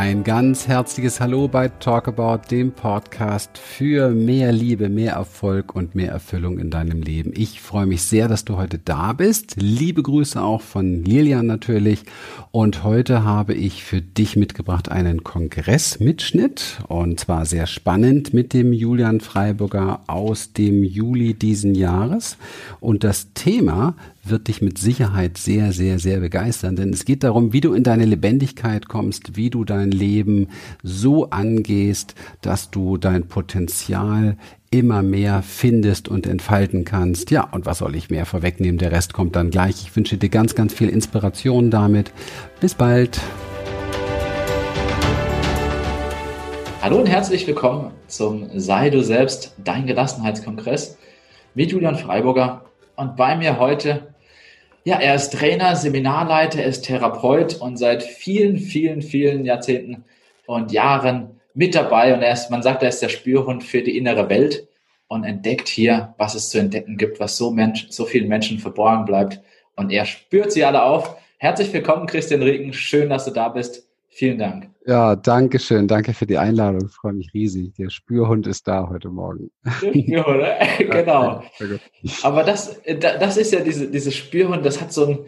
Ein ganz herzliches Hallo bei Talk About, dem Podcast für mehr Liebe, mehr Erfolg und mehr Erfüllung in deinem Leben. Ich freue mich sehr, dass du heute da bist. Liebe Grüße auch von Lilian natürlich. Und heute habe ich für dich mitgebracht einen Kongressmitschnitt und zwar sehr spannend mit dem Julian Freiburger aus dem Juli diesen Jahres. Und das Thema wird dich mit Sicherheit sehr, sehr, sehr begeistern. Denn es geht darum, wie du in deine Lebendigkeit kommst, wie du dein Leben so angehst, dass du dein Potenzial immer mehr findest und entfalten kannst. Ja, und was soll ich mehr vorwegnehmen? Der Rest kommt dann gleich. Ich wünsche dir ganz, ganz viel Inspiration damit. Bis bald. Hallo und herzlich willkommen zum Sei du selbst, dein Gelassenheitskongress mit Julian Freiburger. Und bei mir heute ja, er ist Trainer, Seminarleiter, er ist Therapeut und seit vielen, vielen, vielen Jahrzehnten und Jahren mit dabei. Und er ist, man sagt, er ist der Spürhund für die innere Welt und entdeckt hier, was es zu entdecken gibt, was so, Mensch, so vielen Menschen verborgen bleibt. Und er spürt sie alle auf. Herzlich willkommen, Christian Rieken. Schön, dass du da bist. Vielen Dank. Ja, danke schön. Danke für die Einladung. Ich freue mich riesig. Der Spürhund ist da heute Morgen. Der Spürhund, genau. Aber das, das ist ja diese, diese Spürhund, das hat so ein,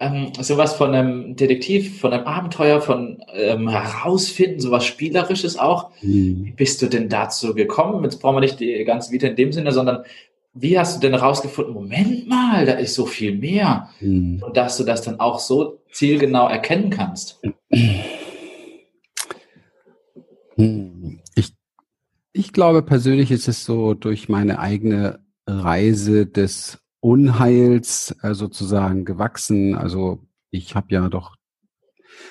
ähm, sowas von einem Detektiv, von einem Abenteuer, von ähm, herausfinden, sowas Spielerisches auch. Hm. Wie bist du denn dazu gekommen? Jetzt brauchen wir nicht die ganze Vita in dem Sinne, sondern wie hast du denn herausgefunden, Moment mal, da ist so viel mehr. Hm. Und dass du das dann auch so zielgenau erkennen kannst. Hm. Ich, ich glaube persönlich ist es so durch meine eigene Reise des Unheils äh, sozusagen gewachsen. Also ich habe ja doch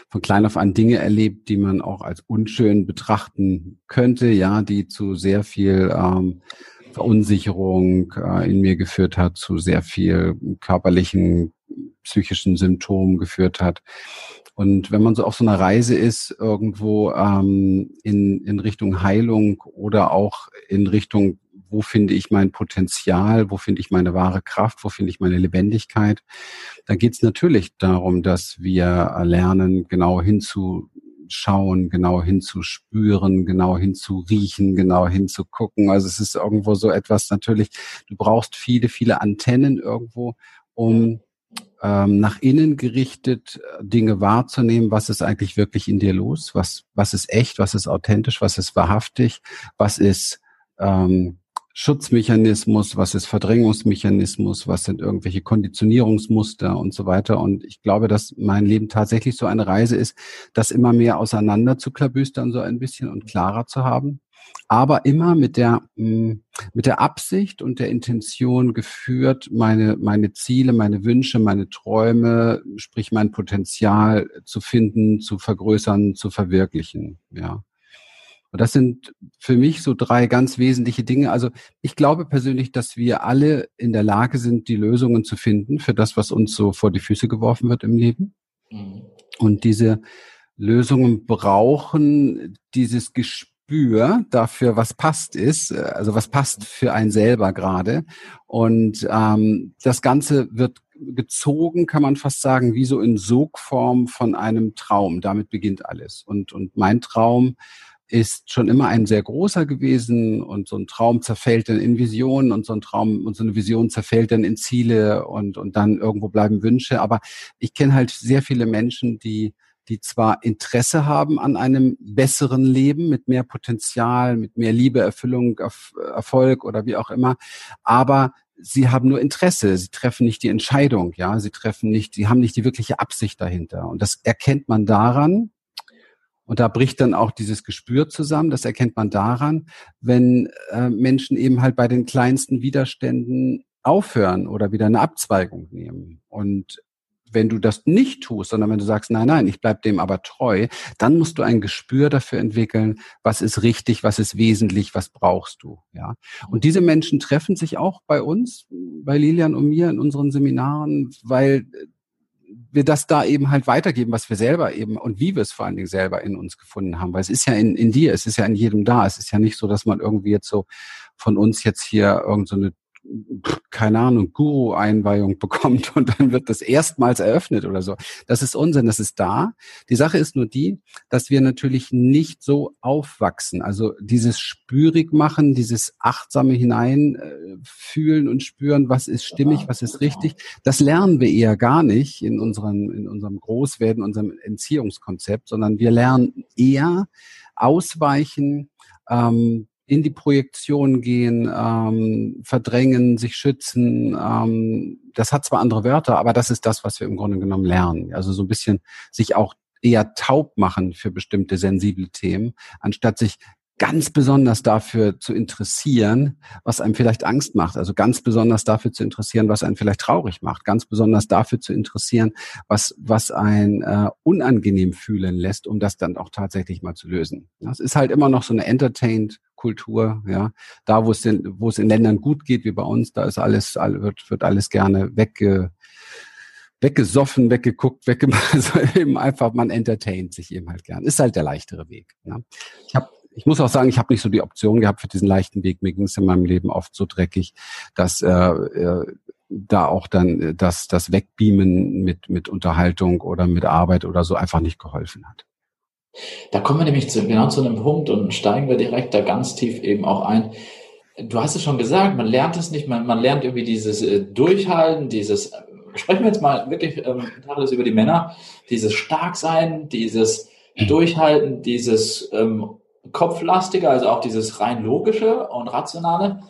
von klein auf an Dinge erlebt, die man auch als unschön betrachten könnte, ja, die zu sehr viel ähm, Verunsicherung äh, in mir geführt hat, zu sehr viel körperlichen, psychischen Symptomen geführt hat. Und wenn man so auf so einer Reise ist, irgendwo ähm, in, in Richtung Heilung oder auch in Richtung, wo finde ich mein Potenzial, wo finde ich meine wahre Kraft, wo finde ich meine Lebendigkeit, da geht es natürlich darum, dass wir lernen, genau hinzu hinschauen, genau hinzuspüren, genau hinzuriechen, genau hinzugucken. Also es ist irgendwo so etwas natürlich, du brauchst viele, viele Antennen irgendwo, um ähm, nach innen gerichtet äh, Dinge wahrzunehmen, was ist eigentlich wirklich in dir los, was, was ist echt, was ist authentisch, was ist wahrhaftig, was ist ähm, Schutzmechanismus, was ist Verdrängungsmechanismus, was sind irgendwelche Konditionierungsmuster und so weiter. Und ich glaube, dass mein Leben tatsächlich so eine Reise ist, das immer mehr auseinander zu klabüstern, so ein bisschen und klarer zu haben. Aber immer mit der, mm, mit der Absicht und der Intention geführt, meine, meine Ziele, meine Wünsche, meine Träume, sprich mein Potenzial zu finden, zu vergrößern, zu verwirklichen, ja. Und das sind für mich so drei ganz wesentliche Dinge. Also ich glaube persönlich, dass wir alle in der Lage sind, die Lösungen zu finden für das, was uns so vor die Füße geworfen wird im Leben. Mhm. Und diese Lösungen brauchen dieses Gespür dafür, was passt ist, also was passt für einen selber gerade. Und ähm, das Ganze wird gezogen, kann man fast sagen, wie so in Sogform von einem Traum. Damit beginnt alles. Und, und mein Traum ist schon immer ein sehr großer gewesen und so ein Traum zerfällt dann in Visionen und so ein Traum und so eine Vision zerfällt dann in Ziele und, und dann irgendwo bleiben Wünsche. Aber ich kenne halt sehr viele Menschen, die die zwar Interesse haben an einem besseren Leben mit mehr Potenzial, mit mehr Liebe, Erfüllung, Erfolg oder wie auch immer, aber sie haben nur Interesse, sie treffen nicht die Entscheidung, ja, sie treffen nicht, sie haben nicht die wirkliche Absicht dahinter. Und das erkennt man daran, und da bricht dann auch dieses Gespür zusammen. Das erkennt man daran, wenn äh, Menschen eben halt bei den kleinsten Widerständen aufhören oder wieder eine Abzweigung nehmen. Und wenn du das nicht tust, sondern wenn du sagst, nein, nein, ich bleib dem aber treu, dann musst du ein Gespür dafür entwickeln, was ist richtig, was ist wesentlich, was brauchst du, ja. Und diese Menschen treffen sich auch bei uns, bei Lilian und mir in unseren Seminaren, weil wir das da eben halt weitergeben, was wir selber eben und wie wir es vor allen Dingen selber in uns gefunden haben. Weil es ist ja in, in dir, es ist ja in jedem da. Es ist ja nicht so, dass man irgendwie jetzt so von uns jetzt hier irgend so eine keine Ahnung, Guru-Einweihung bekommt und dann wird das erstmals eröffnet oder so. Das ist Unsinn, das ist da. Die Sache ist nur die, dass wir natürlich nicht so aufwachsen. Also dieses spürig machen, dieses achtsame hineinfühlen und spüren, was ist stimmig, was ist richtig, das lernen wir eher gar nicht in unserem, in unserem Großwerden, unserem Entziehungskonzept, sondern wir lernen eher ausweichen, ähm, in die Projektion gehen, ähm, verdrängen, sich schützen. Ähm, das hat zwar andere Wörter, aber das ist das, was wir im Grunde genommen lernen. Also so ein bisschen sich auch eher taub machen für bestimmte sensible Themen, anstatt sich ganz besonders dafür zu interessieren, was einem vielleicht Angst macht, also ganz besonders dafür zu interessieren, was einen vielleicht traurig macht, ganz besonders dafür zu interessieren, was, was ein äh, unangenehm fühlen lässt, um das dann auch tatsächlich mal zu lösen. Das ist halt immer noch so eine Entertained Kultur, ja. Da, wo es in, wo es in Ländern gut geht, wie bei uns, da ist alles, wird, wird alles gerne wegge, weggesoffen, weggeguckt, weggemacht. Also eben einfach, man entertaint sich eben halt gern. Ist halt der leichtere Weg. Ne? Ich habe ich muss auch sagen, ich habe nicht so die Option gehabt für diesen leichten Weg. Mir ging es in meinem Leben oft so dreckig, dass äh, äh, da auch dann äh, das, das Wegbeamen mit, mit Unterhaltung oder mit Arbeit oder so einfach nicht geholfen hat. Da kommen wir nämlich zu, genau zu einem Punkt und steigen wir direkt da ganz tief eben auch ein. Du hast es schon gesagt, man lernt es nicht, man, man lernt irgendwie dieses äh, Durchhalten, dieses, sprechen wir jetzt mal wirklich ähm, über die Männer, dieses Starksein, dieses Durchhalten, dieses ähm, kopflastige, also auch dieses rein logische und rationale.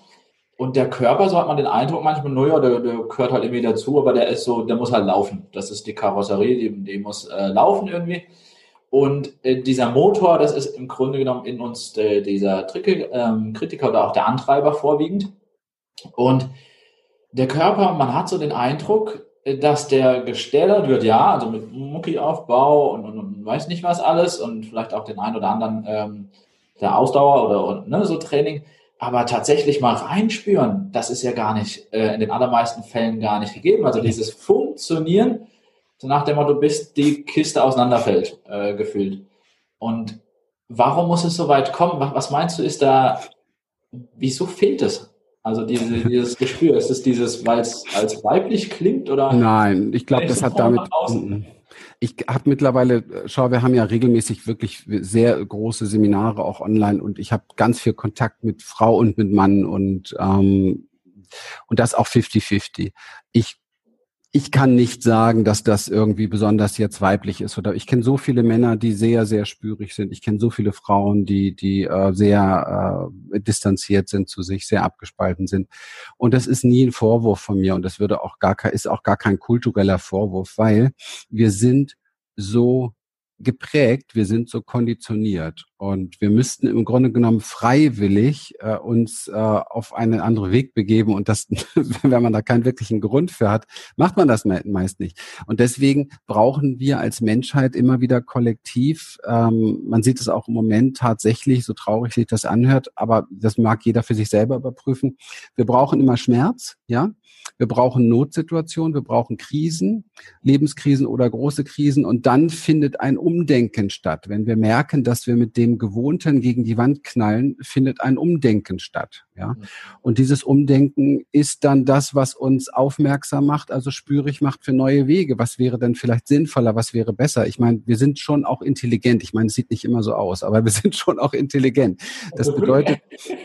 Und der Körper, so hat man den Eindruck manchmal, naja, der, der gehört halt irgendwie dazu, aber der ist so, der muss halt laufen. Das ist die Karosserie, die, die muss äh, laufen irgendwie. Und äh, dieser Motor, das ist im Grunde genommen in uns äh, dieser Tricke, ähm, Kritiker oder auch der Antreiber vorwiegend. Und der Körper, man hat so den Eindruck, äh, dass der gestellt wird, ja, also mit Muckiaufbau und, und, und weiß nicht was alles und vielleicht auch den einen oder anderen ähm, der Ausdauer oder ne, so Training. Aber tatsächlich mal reinspüren, das ist ja gar nicht, äh, in den allermeisten Fällen gar nicht gegeben. Also dieses Funktionieren, so nach dem Motto, bis die Kiste auseinanderfällt, äh, gefühlt. Und warum muss es so weit kommen? Was, meinst du, ist da, wieso fehlt es? Also diese, dieses Gespür, ist es dieses, weil es als weiblich klingt oder? Nein, ich glaube, das hat damit. Ich habe mittlerweile, schau, wir haben ja regelmäßig wirklich sehr große Seminare auch online und ich habe ganz viel Kontakt mit Frau und mit Mann und ähm, und das auch 50-50. Ich ich kann nicht sagen, dass das irgendwie besonders jetzt weiblich ist. Oder ich kenne so viele Männer, die sehr, sehr spürig sind. Ich kenne so viele Frauen, die, die äh, sehr äh, distanziert sind zu sich, sehr abgespalten sind. Und das ist nie ein Vorwurf von mir. Und das würde auch gar ist auch gar kein kultureller Vorwurf, weil wir sind so geprägt, wir sind so konditioniert und wir müssten im Grunde genommen freiwillig äh, uns äh, auf einen anderen Weg begeben und das, wenn man da keinen wirklichen Grund für hat, macht man das meist nicht. Und deswegen brauchen wir als Menschheit immer wieder kollektiv, ähm, man sieht es auch im Moment tatsächlich, so traurig sich das anhört, aber das mag jeder für sich selber überprüfen. Wir brauchen immer Schmerz, ja, wir brauchen Notsituationen, wir brauchen Krisen, Lebenskrisen oder große Krisen und dann findet ein Umdenken statt. Wenn wir merken, dass wir mit dem Gewohnten gegen die Wand knallen, findet ein Umdenken statt. Ja, mhm. und dieses Umdenken ist dann das, was uns aufmerksam macht, also spürig macht für neue Wege. Was wäre denn vielleicht sinnvoller? Was wäre besser? Ich meine, wir sind schon auch intelligent. Ich meine, es sieht nicht immer so aus, aber wir sind schon auch intelligent. Das bedeutet,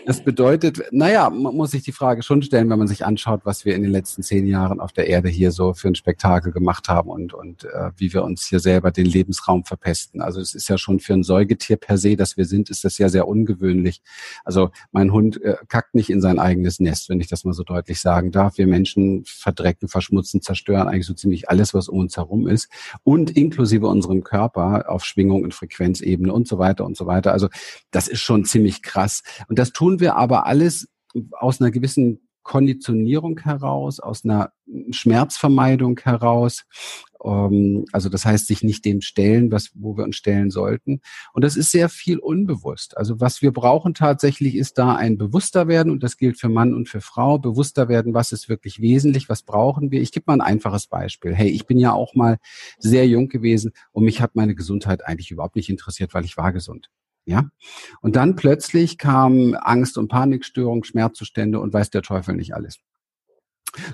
das bedeutet, naja, man muss sich die Frage schon stellen, wenn man sich anschaut, was wir in den letzten zehn Jahren auf der Erde hier so für ein Spektakel gemacht haben und, und äh, wie wir uns hier selber den Lebensraum verpesten. Also es ist ja schon für ein Säugetier per se, das wir sind, ist das ja sehr ungewöhnlich. Also mein Hund äh, kackt nicht in sein eigenes Nest, wenn ich das mal so deutlich sagen darf. Wir Menschen verdrecken, verschmutzen, zerstören eigentlich so ziemlich alles, was um uns herum ist und inklusive unserem Körper auf Schwingung und Frequenzebene und so weiter und so weiter. Also das ist schon ziemlich krass. Und das tun wir aber alles aus einer gewissen Konditionierung heraus, aus einer Schmerzvermeidung heraus. Ähm, also das heißt, sich nicht dem stellen, was, wo wir uns stellen sollten. Und das ist sehr viel unbewusst. Also was wir brauchen tatsächlich ist da ein bewusster werden und das gilt für Mann und für Frau. Bewusster werden, was ist wirklich wesentlich, was brauchen wir. Ich gebe mal ein einfaches Beispiel. Hey, ich bin ja auch mal sehr jung gewesen und mich hat meine Gesundheit eigentlich überhaupt nicht interessiert, weil ich war gesund. Ja. Und dann plötzlich kam Angst und Panikstörung, Schmerzzustände und weiß der Teufel nicht alles.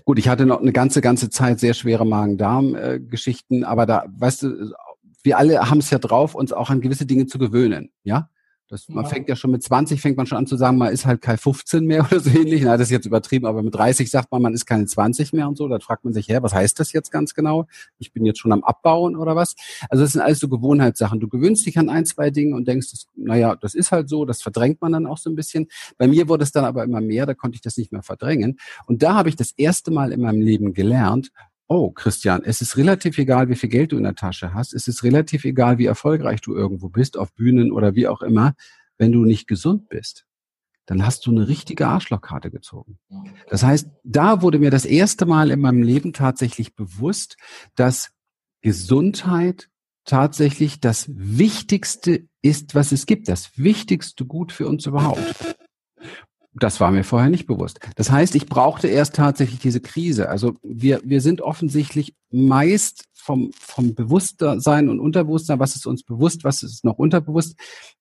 Gut, ich hatte noch eine ganze, ganze Zeit sehr schwere Magen-Darm-Geschichten, aber da, weißt du, wir alle haben es ja drauf, uns auch an gewisse Dinge zu gewöhnen, ja? Das, man ja. fängt ja schon mit 20, fängt man schon an zu sagen, man ist halt kein 15 mehr oder so ähnlich. Na, das ist jetzt übertrieben, aber mit 30 sagt man, man ist keine 20 mehr und so. Da fragt man sich, hä, was heißt das jetzt ganz genau? Ich bin jetzt schon am Abbauen oder was? Also das sind alles so Gewohnheitssachen. Du gewöhnst dich an ein, zwei Dinge und denkst, das, naja, das ist halt so, das verdrängt man dann auch so ein bisschen. Bei mir wurde es dann aber immer mehr, da konnte ich das nicht mehr verdrängen. Und da habe ich das erste Mal in meinem Leben gelernt, oh, Christian, es ist relativ egal, wie viel Geld du in der Tasche hast. Es ist relativ egal, wie erfolgreich du irgendwo bist, auf Bühnen oder wie auch immer. Wenn du nicht gesund bist, dann hast du eine richtige Arschlochkarte gezogen. Das heißt, da wurde mir das erste Mal in meinem Leben tatsächlich bewusst, dass Gesundheit tatsächlich das Wichtigste ist, was es gibt, das wichtigste Gut für uns überhaupt. Das war mir vorher nicht bewusst. Das heißt, ich brauchte erst tatsächlich diese Krise. Also wir, wir sind offensichtlich meist vom, vom Bewusstsein und Unterbewusstsein, was ist uns bewusst, was ist noch unterbewusst,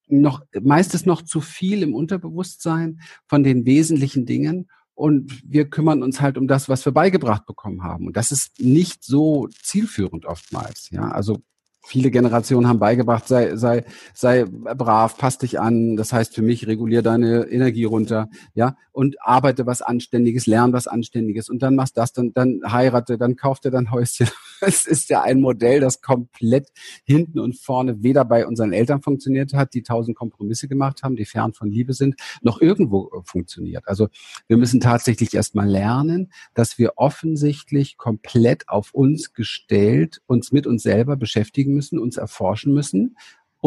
noch, meistens noch zu viel im Unterbewusstsein von den wesentlichen Dingen. Und wir kümmern uns halt um das, was wir beigebracht bekommen haben. Und das ist nicht so zielführend oftmals. Ja, also viele Generationen haben beigebracht, sei, sei, sei brav, pass dich an. Das heißt für mich, regulier deine Energie runter, ja, und arbeite was Anständiges, lern was Anständiges und dann machst das, dann, dann heirate, dann kauft er dein Häuschen. Es ist ja ein Modell, das komplett hinten und vorne weder bei unseren Eltern funktioniert hat, die tausend Kompromisse gemacht haben, die fern von Liebe sind, noch irgendwo funktioniert. Also wir müssen tatsächlich erstmal lernen, dass wir offensichtlich komplett auf uns gestellt uns mit uns selber beschäftigen müssen, uns erforschen müssen,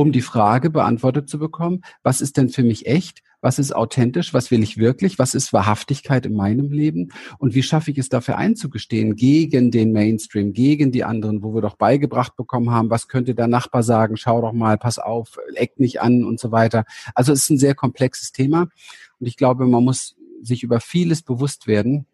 um die Frage beantwortet zu bekommen, was ist denn für mich echt? Was ist authentisch? Was will ich wirklich? Was ist Wahrhaftigkeit in meinem Leben? Und wie schaffe ich es dafür einzugestehen gegen den Mainstream, gegen die anderen, wo wir doch beigebracht bekommen haben, was könnte der Nachbar sagen? Schau doch mal, pass auf, eck nicht an und so weiter. Also es ist ein sehr komplexes Thema. Und ich glaube, man muss sich über vieles bewusst werden,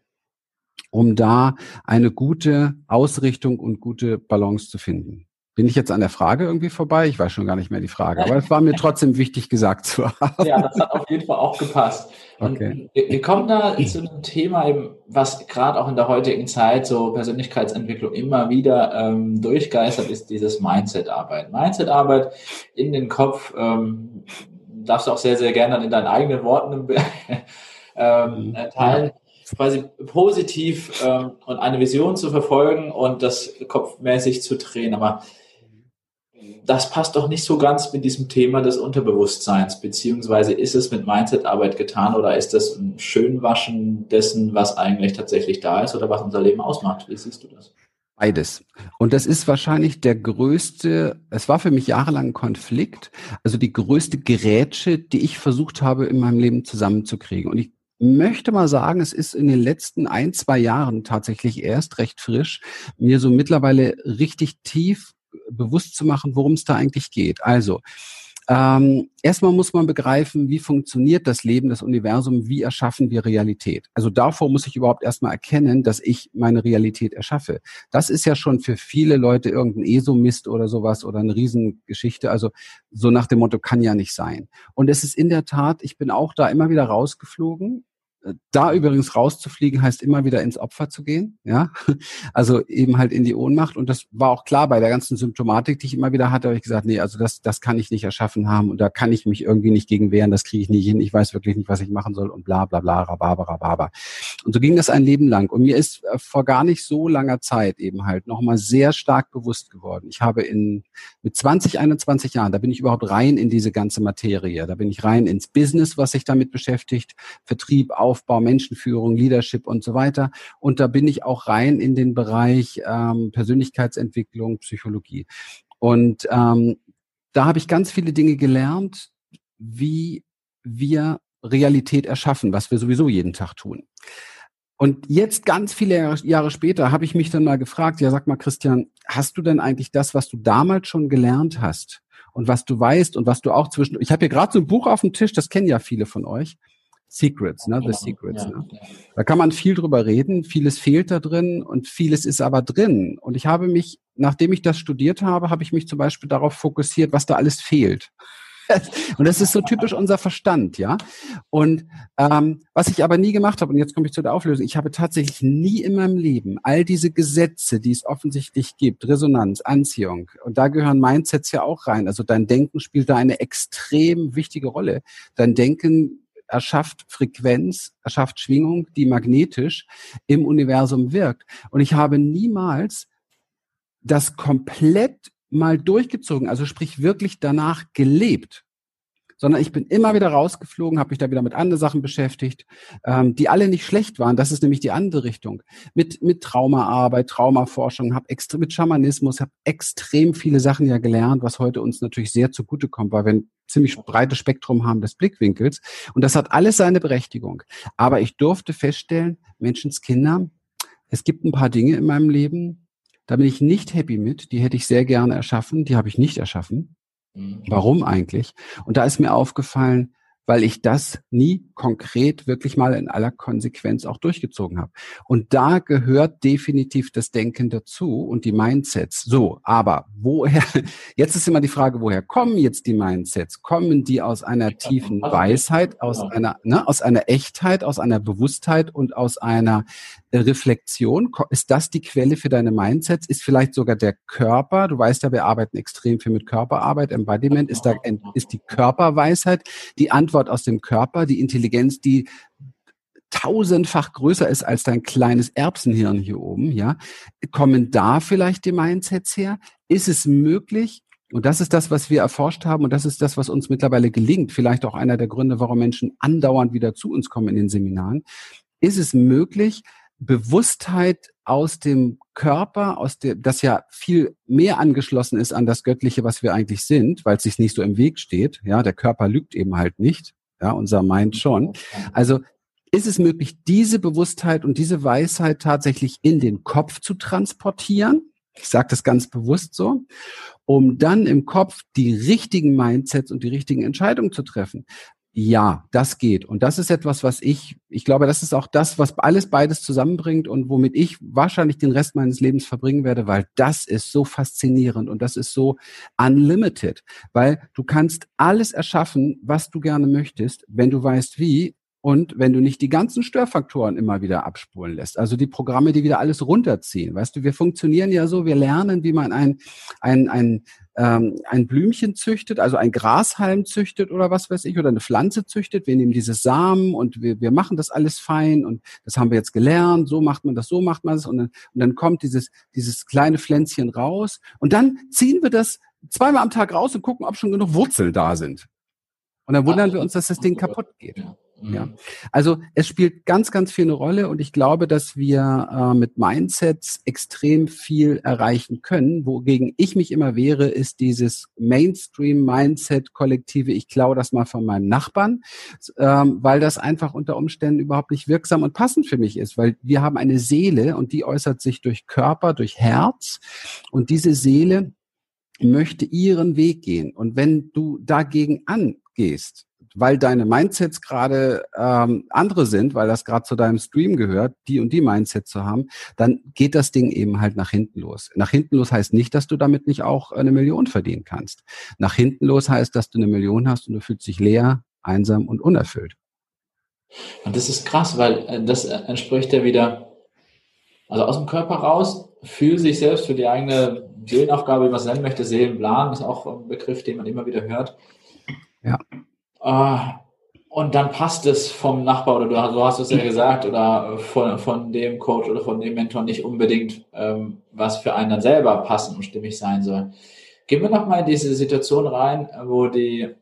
um da eine gute Ausrichtung und gute Balance zu finden. Bin ich jetzt an der Frage irgendwie vorbei? Ich weiß schon gar nicht mehr die Frage, aber es war mir trotzdem wichtig gesagt zu haben. Ja, das hat auf jeden Fall auch gepasst. Okay. Wir, wir, kommen da zu einem Thema, was gerade auch in der heutigen Zeit so Persönlichkeitsentwicklung immer wieder ähm, durchgeistert, ist dieses Mindset-Arbeit. Mindset-Arbeit in den Kopf ähm, darfst du auch sehr, sehr gerne in deinen eigenen Worten ähm, mhm. teilen quasi positiv ähm, und eine Vision zu verfolgen und das kopfmäßig zu drehen. Aber das passt doch nicht so ganz mit diesem Thema des Unterbewusstseins, beziehungsweise ist es mit Mindset-Arbeit getan oder ist das ein Schönwaschen dessen, was eigentlich tatsächlich da ist oder was unser Leben ausmacht? Wie siehst du das? Beides. Und das ist wahrscheinlich der größte, es war für mich jahrelang ein Konflikt, also die größte Gerätsche, die ich versucht habe, in meinem Leben zusammenzukriegen. Und ich möchte mal sagen, es ist in den letzten ein, zwei Jahren tatsächlich erst recht frisch, mir so mittlerweile richtig tief bewusst zu machen, worum es da eigentlich geht. Also, ähm, erstmal muss man begreifen, wie funktioniert das Leben, das Universum, wie erschaffen wir Realität. Also davor muss ich überhaupt erstmal erkennen, dass ich meine Realität erschaffe. Das ist ja schon für viele Leute irgendein ESO-Mist oder sowas oder eine Riesengeschichte. Also so nach dem Motto kann ja nicht sein. Und es ist in der Tat, ich bin auch da immer wieder rausgeflogen da übrigens rauszufliegen heißt immer wieder ins Opfer zu gehen, ja. Also eben halt in die Ohnmacht. Und das war auch klar bei der ganzen Symptomatik, die ich immer wieder hatte, habe ich gesagt, nee, also das, das kann ich nicht erschaffen haben und da kann ich mich irgendwie nicht gegen wehren, das kriege ich nicht hin, ich weiß wirklich nicht, was ich machen soll und bla bla bla, rababa, rababa. Und so ging das ein Leben lang. Und mir ist äh, vor gar nicht so langer Zeit eben halt nochmal sehr stark bewusst geworden. Ich habe in mit 20, 21 Jahren, da bin ich überhaupt rein in diese ganze Materie. Da bin ich rein ins Business, was sich damit beschäftigt, Vertrieb, auf Aufbau, Menschenführung, Leadership und so weiter. Und da bin ich auch rein in den Bereich ähm, Persönlichkeitsentwicklung, Psychologie. Und ähm, da habe ich ganz viele Dinge gelernt, wie wir Realität erschaffen, was wir sowieso jeden Tag tun. Und jetzt ganz viele Jahre später habe ich mich dann mal gefragt, ja sag mal Christian, hast du denn eigentlich das, was du damals schon gelernt hast und was du weißt und was du auch zwischen, ich habe hier gerade so ein Buch auf dem Tisch, das kennen ja viele von euch, Secrets, ne? The Secrets. Ja, ne? Da kann man viel drüber reden, vieles fehlt da drin und vieles ist aber drin. Und ich habe mich, nachdem ich das studiert habe, habe ich mich zum Beispiel darauf fokussiert, was da alles fehlt. und das ist so typisch unser Verstand, ja. Und ähm, was ich aber nie gemacht habe, und jetzt komme ich zu der Auflösung, ich habe tatsächlich nie in meinem Leben all diese Gesetze, die es offensichtlich gibt, Resonanz, Anziehung, und da gehören Mindsets ja auch rein. Also dein Denken spielt da eine extrem wichtige Rolle. Dein Denken erschafft Frequenz, erschafft Schwingung, die magnetisch im Universum wirkt. Und ich habe niemals das komplett mal durchgezogen, also sprich wirklich danach gelebt sondern ich bin immer wieder rausgeflogen, habe mich da wieder mit anderen Sachen beschäftigt, ähm, die alle nicht schlecht waren. Das ist nämlich die andere Richtung. Mit, mit Traumaarbeit, Traumaforschung, habe extra mit Schamanismus, habe extrem viele Sachen ja gelernt, was heute uns natürlich sehr zugutekommt, weil wir ein ziemlich breites Spektrum haben des Blickwinkels. Und das hat alles seine Berechtigung. Aber ich durfte feststellen, Menschenskinder, es gibt ein paar Dinge in meinem Leben, da bin ich nicht happy mit, die hätte ich sehr gerne erschaffen, die habe ich nicht erschaffen. Mhm. Warum eigentlich? Und da ist mir aufgefallen, weil ich das nie konkret wirklich mal in aller Konsequenz auch durchgezogen habe. Und da gehört definitiv das Denken dazu und die Mindsets. So, aber woher, jetzt ist immer die Frage, woher kommen jetzt die Mindsets? Kommen die aus einer tiefen Weisheit, aus genau. einer, ne, aus einer Echtheit, aus einer Bewusstheit und aus einer Reflexion? Ist das die Quelle für deine Mindsets? Ist vielleicht sogar der Körper? Du weißt ja, wir arbeiten extrem viel mit Körperarbeit. Embodiment ist da, ist die Körperweisheit die Antwort aus dem Körper, die Intelligenz, die tausendfach größer ist als dein kleines Erbsenhirn hier oben, ja? Kommen da vielleicht die Mindsets her? Ist es möglich, und das ist das, was wir erforscht haben und das ist das, was uns mittlerweile gelingt. Vielleicht auch einer der Gründe, warum Menschen andauernd wieder zu uns kommen in den Seminaren. Ist es möglich, Bewusstheit aus dem Körper, aus dem, das ja viel mehr angeschlossen ist an das Göttliche, was wir eigentlich sind, weil es sich nicht so im Weg steht. Ja, der Körper lügt eben halt nicht. Ja, unser Mind schon. Also ist es möglich, diese Bewusstheit und diese Weisheit tatsächlich in den Kopf zu transportieren? Ich sage das ganz bewusst so, um dann im Kopf die richtigen Mindsets und die richtigen Entscheidungen zu treffen. Ja, das geht. Und das ist etwas, was ich, ich glaube, das ist auch das, was alles beides zusammenbringt und womit ich wahrscheinlich den Rest meines Lebens verbringen werde, weil das ist so faszinierend und das ist so unlimited, weil du kannst alles erschaffen, was du gerne möchtest, wenn du weißt wie und wenn du nicht die ganzen Störfaktoren immer wieder abspulen lässt, also die Programme, die wieder alles runterziehen. Weißt du, wir funktionieren ja so, wir lernen, wie man ein, ein, ein, ähm, ein Blümchen züchtet, also ein Grashalm züchtet oder was weiß ich, oder eine Pflanze züchtet. Wir nehmen diese Samen und wir, wir machen das alles fein und das haben wir jetzt gelernt, so macht man das, so macht man das und dann, und dann kommt dieses, dieses kleine Pflänzchen raus und dann ziehen wir das zweimal am Tag raus und gucken, ob schon genug Wurzeln da sind. Und dann wundern wir uns, dass das Ding kaputt geht. Ja. Mhm. Also es spielt ganz, ganz viel eine Rolle und ich glaube, dass wir äh, mit Mindsets extrem viel erreichen können. Wogegen ich mich immer wehre, ist dieses Mainstream-Mindset-Kollektive. Ich klaue das mal von meinem Nachbarn, ähm, weil das einfach unter Umständen überhaupt nicht wirksam und passend für mich ist, weil wir haben eine Seele und die äußert sich durch Körper, durch Herz und diese Seele möchte ihren Weg gehen. Und wenn du dagegen angehst, weil deine Mindsets gerade ähm, andere sind, weil das gerade zu deinem Stream gehört, die und die Mindset zu haben, dann geht das Ding eben halt nach hinten los. Nach hinten los heißt nicht, dass du damit nicht auch eine Million verdienen kannst. Nach hinten los heißt, dass du eine Million hast und du fühlst dich leer, einsam und unerfüllt. Und das ist krass, weil äh, das entspricht ja wieder, also aus dem Körper raus, fühl sich selbst für die eigene Seelenaufgabe, wie man es nennen möchte, Seelenplan, ist auch ein Begriff, den man immer wieder hört. Ja. Äh, und dann passt es vom Nachbar oder du, du hast es ja gesagt oder von, von dem Coach oder von dem Mentor nicht unbedingt, ähm, was für einen dann selber passend und stimmig sein soll. Gehen wir nochmal in diese Situation rein, wo die,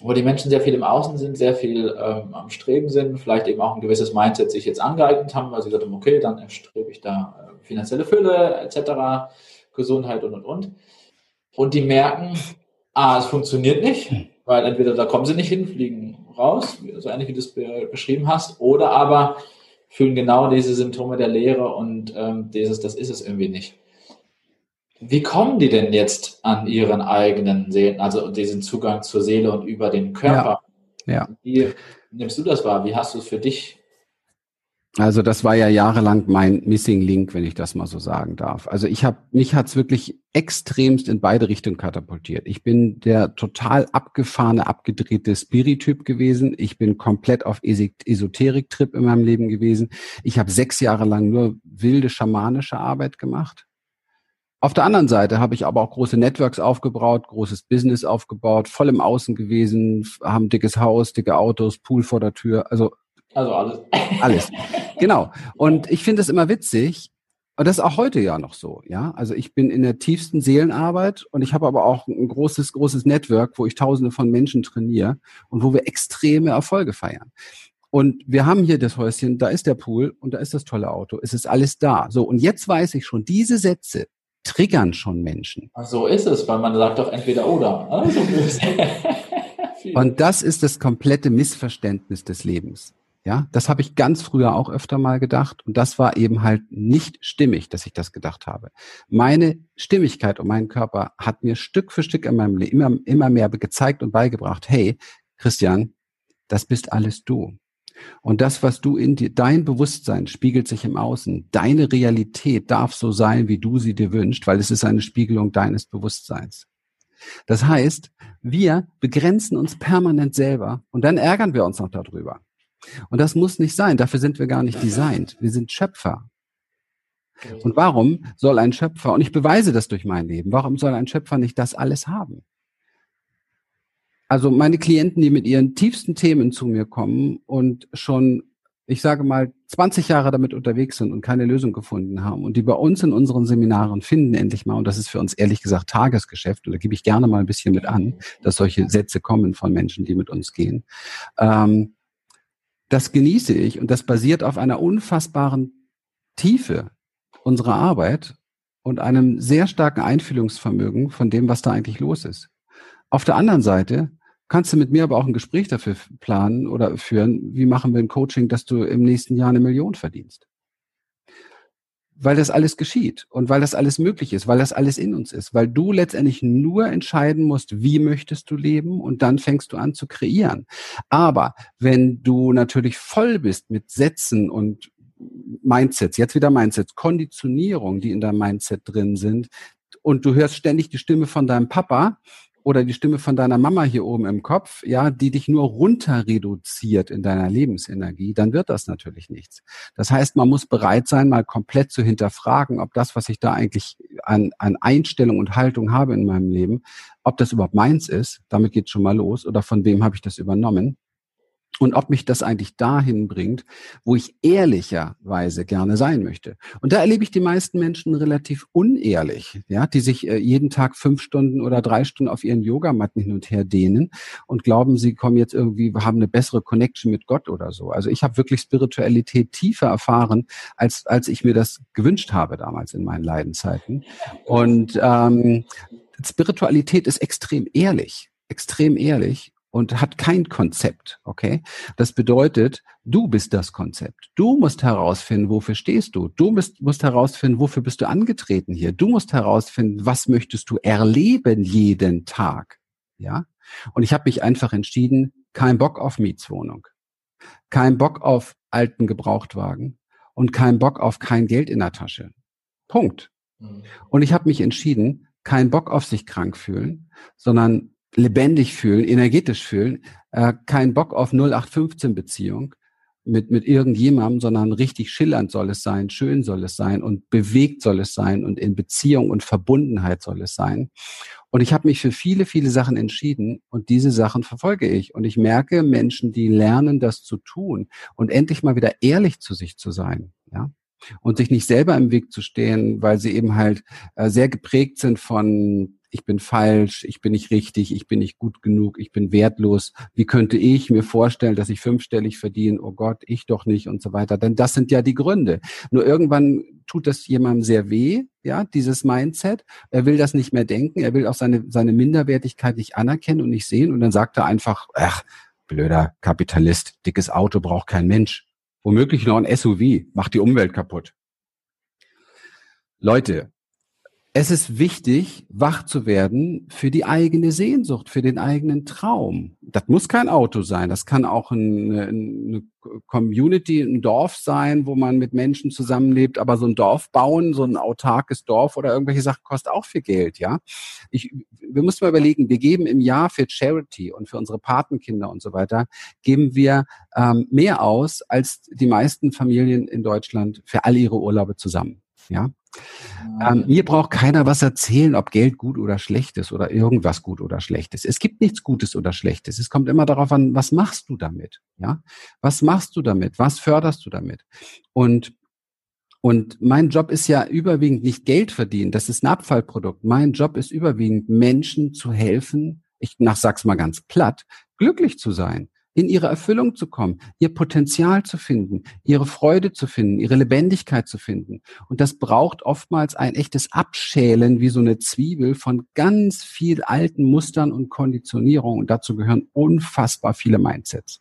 wo die Menschen sehr viel im Außen sind, sehr viel ähm, am Streben sind, vielleicht eben auch ein gewisses Mindset sich jetzt angeeignet haben, weil sie gesagt haben, okay, dann strebe ich da äh, finanzielle Fülle etc., Gesundheit und und und. Und die merken, ah, es funktioniert nicht weil entweder da kommen sie nicht hin, fliegen raus, so ähnlich wie du es beschrieben hast, oder aber fühlen genau diese Symptome der Leere und ähm, dieses, das ist es irgendwie nicht. Wie kommen die denn jetzt an ihren eigenen Seelen, also diesen Zugang zur Seele und über den Körper? Ja. ja. Wie nimmst du das wahr? Wie hast du es für dich Also das war ja jahrelang mein Missing Link, wenn ich das mal so sagen darf. Also ich habe mich hat's wirklich extremst in beide Richtungen katapultiert. Ich bin der total abgefahrene, abgedrehte Spirityp gewesen. Ich bin komplett auf Esoterik-Trip in meinem Leben gewesen. Ich habe sechs Jahre lang nur wilde schamanische Arbeit gemacht. Auf der anderen Seite habe ich aber auch große Networks aufgebaut, großes Business aufgebaut, voll im Außen gewesen, haben dickes Haus, dicke Autos, Pool vor der Tür. Also also alles. Alles. Genau. Und ich finde es immer witzig, und das ist auch heute ja noch so, ja. Also ich bin in der tiefsten Seelenarbeit und ich habe aber auch ein großes, großes Network, wo ich tausende von Menschen trainiere und wo wir extreme Erfolge feiern. Und wir haben hier das Häuschen, da ist der Pool und da ist das tolle Auto. Es ist alles da. So, und jetzt weiß ich schon, diese Sätze triggern schon Menschen. So ist es, weil man sagt doch entweder oder. Also und das ist das komplette Missverständnis des Lebens. Ja, das habe ich ganz früher auch öfter mal gedacht und das war eben halt nicht stimmig, dass ich das gedacht habe. Meine Stimmigkeit und mein Körper hat mir Stück für Stück in meinem Leben immer, immer mehr gezeigt und beigebracht, hey, Christian, das bist alles du. Und das, was du in dir, dein Bewusstsein spiegelt sich im Außen. Deine Realität darf so sein, wie du sie dir wünschst, weil es ist eine Spiegelung deines Bewusstseins. Das heißt, wir begrenzen uns permanent selber und dann ärgern wir uns noch darüber. Und das muss nicht sein. Dafür sind wir gar nicht designt. Wir sind Schöpfer. Und warum soll ein Schöpfer, und ich beweise das durch mein Leben, warum soll ein Schöpfer nicht das alles haben? Also meine Klienten, die mit ihren tiefsten Themen zu mir kommen und schon, ich sage mal, 20 Jahre damit unterwegs sind und keine Lösung gefunden haben und die bei uns in unseren Seminaren finden endlich mal, und das ist für uns ehrlich gesagt Tagesgeschäft, und da gebe ich gerne mal ein bisschen mit an, dass solche Sätze kommen von Menschen, die mit uns gehen. Ähm, das genieße ich und das basiert auf einer unfassbaren Tiefe unserer Arbeit und einem sehr starken Einfühlungsvermögen von dem, was da eigentlich los ist. Auf der anderen Seite kannst du mit mir aber auch ein Gespräch dafür planen oder führen, wie machen wir ein Coaching, dass du im nächsten Jahr eine Million verdienst weil das alles geschieht und weil das alles möglich ist, weil das alles in uns ist, weil du letztendlich nur entscheiden musst, wie möchtest du leben und dann fängst du an zu kreieren. Aber wenn du natürlich voll bist mit Sätzen und Mindsets, jetzt wieder Mindsets, Konditionierung, die in deinem Mindset drin sind, und du hörst ständig die Stimme von deinem Papa, oder die Stimme von deiner Mama hier oben im Kopf, ja, die dich nur runter reduziert in deiner Lebensenergie, dann wird das natürlich nichts. Das heißt, man muss bereit sein, mal komplett zu hinterfragen, ob das, was ich da eigentlich an, an Einstellung und Haltung habe in meinem Leben, ob das überhaupt meins ist, damit geht schon mal los, oder von wem habe ich das übernommen und ob mich das eigentlich dahin bringt, wo ich ehrlicherweise gerne sein möchte. Und da erlebe ich die meisten Menschen relativ unehrlich, ja, die sich äh, jeden Tag fünf Stunden oder drei Stunden auf ihren Yogamatten hin und her dehnen und glauben, sie kommen jetzt irgendwie, haben eine bessere Connection mit Gott oder so. Also ich habe wirklich Spiritualität tiefer erfahren, als, als ich mir das gewünscht habe damals in meinen Leidenzeiten. Und ähm, Spiritualität ist extrem ehrlich extrem ehrlich und hat kein Konzept, okay? Das bedeutet, du bist das Konzept. Du musst herausfinden, wofür stehst du. Du musst, musst herausfinden, wofür bist du angetreten hier. Du musst herausfinden, was möchtest du erleben jeden Tag, ja? Und ich habe mich einfach entschieden, kein Bock auf Mietswohnung, kein Bock auf alten Gebrauchtwagen und kein Bock auf kein Geld in der Tasche. Punkt. Mhm. Und ich habe mich entschieden, kein Bock auf sich krank fühlen, sondern lebendig fühlen, energetisch fühlen, äh, kein Bock auf 0815 Beziehung mit, mit irgendjemandem, sondern richtig schillernd soll es sein, schön soll es sein und bewegt soll es sein und in Beziehung und Verbundenheit soll es sein. Und ich habe mich für viele, viele Sachen entschieden und diese Sachen verfolge ich. Und ich merke Menschen, die lernen, das zu tun und endlich mal wieder ehrlich zu sich zu sein. Ja, und sich nicht selber im Weg zu stehen, weil sie eben halt äh, sehr geprägt sind von ich bin falsch, ich bin nicht richtig, ich bin nicht gut genug, ich bin wertlos. Wie könnte ich mir vorstellen, dass ich fünfstellig verdiene? Oh Gott, ich doch nicht und so weiter. Denn das sind ja die Gründe. Nur irgendwann tut das jemandem sehr weh, ja, dieses Mindset. Er will das nicht mehr denken. Er will auch seine, seine Minderwertigkeit nicht anerkennen und nicht sehen. Und dann sagt er einfach, ach, blöder Kapitalist, dickes Auto braucht kein Mensch. Womöglich noch ein SUV, macht die Umwelt kaputt. Leute, es ist wichtig, wach zu werden für die eigene Sehnsucht, für den eigenen Traum. Das muss kein Auto sein, das kann auch eine, eine Community, ein Dorf sein, wo man mit Menschen zusammenlebt, aber so ein Dorf bauen, so ein autarkes Dorf oder irgendwelche Sachen kostet auch viel Geld, ja. Ich, wir müssen mal überlegen, wir geben im Jahr für Charity und für unsere Patenkinder und so weiter, geben wir ähm, mehr aus als die meisten Familien in Deutschland für all ihre Urlaube zusammen. Ja, ähm, mir braucht keiner was erzählen, ob Geld gut oder schlecht ist oder irgendwas gut oder schlecht ist. Es gibt nichts Gutes oder Schlechtes. Es kommt immer darauf an, was machst du damit? Ja, was machst du damit? Was förderst du damit? Und und mein Job ist ja überwiegend nicht Geld verdienen. Das ist ein Abfallprodukt. Mein Job ist überwiegend Menschen zu helfen. Ich sag's mal ganz platt, glücklich zu sein in ihre Erfüllung zu kommen, ihr Potenzial zu finden, ihre Freude zu finden, ihre Lebendigkeit zu finden. Und das braucht oftmals ein echtes Abschälen wie so eine Zwiebel von ganz viel alten Mustern und Konditionierungen. Und dazu gehören unfassbar viele Mindsets.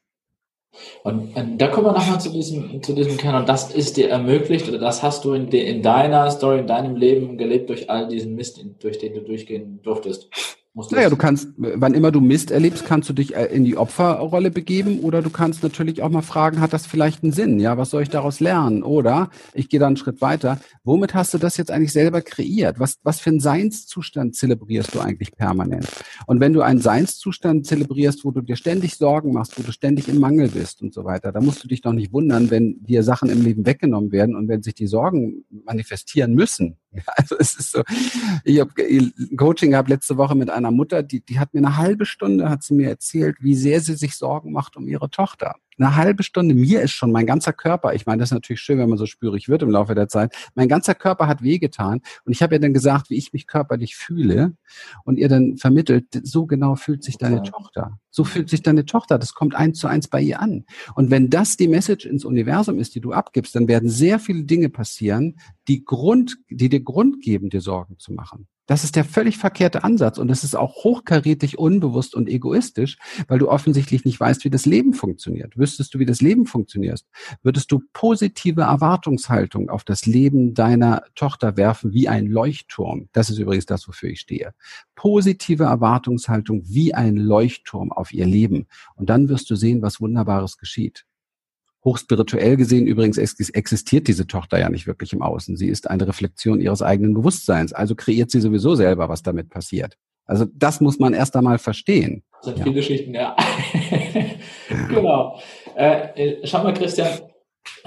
Und, und da kommen wir nochmal zu diesem, zu diesem Kern. Und das ist dir ermöglicht oder das hast du in, de, in deiner Story, in deinem Leben gelebt durch all diesen Mist, durch den du durchgehen durftest. Naja, du kannst, wann immer du Mist erlebst, kannst du dich äh, in die Opferrolle begeben oder du kannst natürlich auch mal fragen, hat das vielleicht einen Sinn? Ja, was soll ich daraus lernen? Oder ich gehe da einen Schritt weiter. Womit hast du das jetzt eigentlich selber kreiert? Was, was für einen Seinszustand zelebrierst du eigentlich permanent? Und wenn du einen Seinszustand zelebrierst, wo du dir ständig Sorgen machst, wo du ständig im Mangel bist und so weiter, da musst du dich doch nicht wundern, wenn dir Sachen im Leben weggenommen werden und wenn sich die Sorgen manifestieren müssen. Also es ist so, ich habe Coaching gehabt letzte Woche mit einer Mutter, die, die hat mir eine halbe Stunde, hat sie mir erzählt, wie sehr sie sich Sorgen macht um ihre Tochter eine halbe Stunde, mir ist schon mein ganzer Körper, ich meine, das ist natürlich schön, wenn man so spürig wird im Laufe der Zeit, mein ganzer Körper hat wehgetan und ich habe ihr dann gesagt, wie ich mich körperlich fühle und ihr dann vermittelt, so genau fühlt sich deine okay. Tochter. So fühlt sich deine Tochter, das kommt eins zu eins bei ihr an. Und wenn das die Message ins Universum ist, die du abgibst, dann werden sehr viele Dinge passieren, die Grund, die dir Grund geben, dir Sorgen zu machen. Das ist der völlig verkehrte Ansatz und es ist auch hochkarätig unbewusst und egoistisch, weil du offensichtlich nicht weißt, wie das Leben funktioniert. Wüsstest du, wie das Leben funktioniert, würdest du positive Erwartungshaltung auf das Leben deiner Tochter werfen wie ein Leuchtturm. Das ist übrigens das, wofür ich stehe. Positive Erwartungshaltung wie ein Leuchtturm auf ihr Leben. Und dann wirst du sehen, was Wunderbares geschieht. Hochspirituell gesehen übrigens existiert diese Tochter ja nicht wirklich im Außen. Sie ist eine Reflexion ihres eigenen Bewusstseins. Also kreiert sie sowieso selber, was damit passiert. Also das muss man erst einmal verstehen. Das sind ja. viele Geschichten, ja. genau. Äh, schau mal, Christian,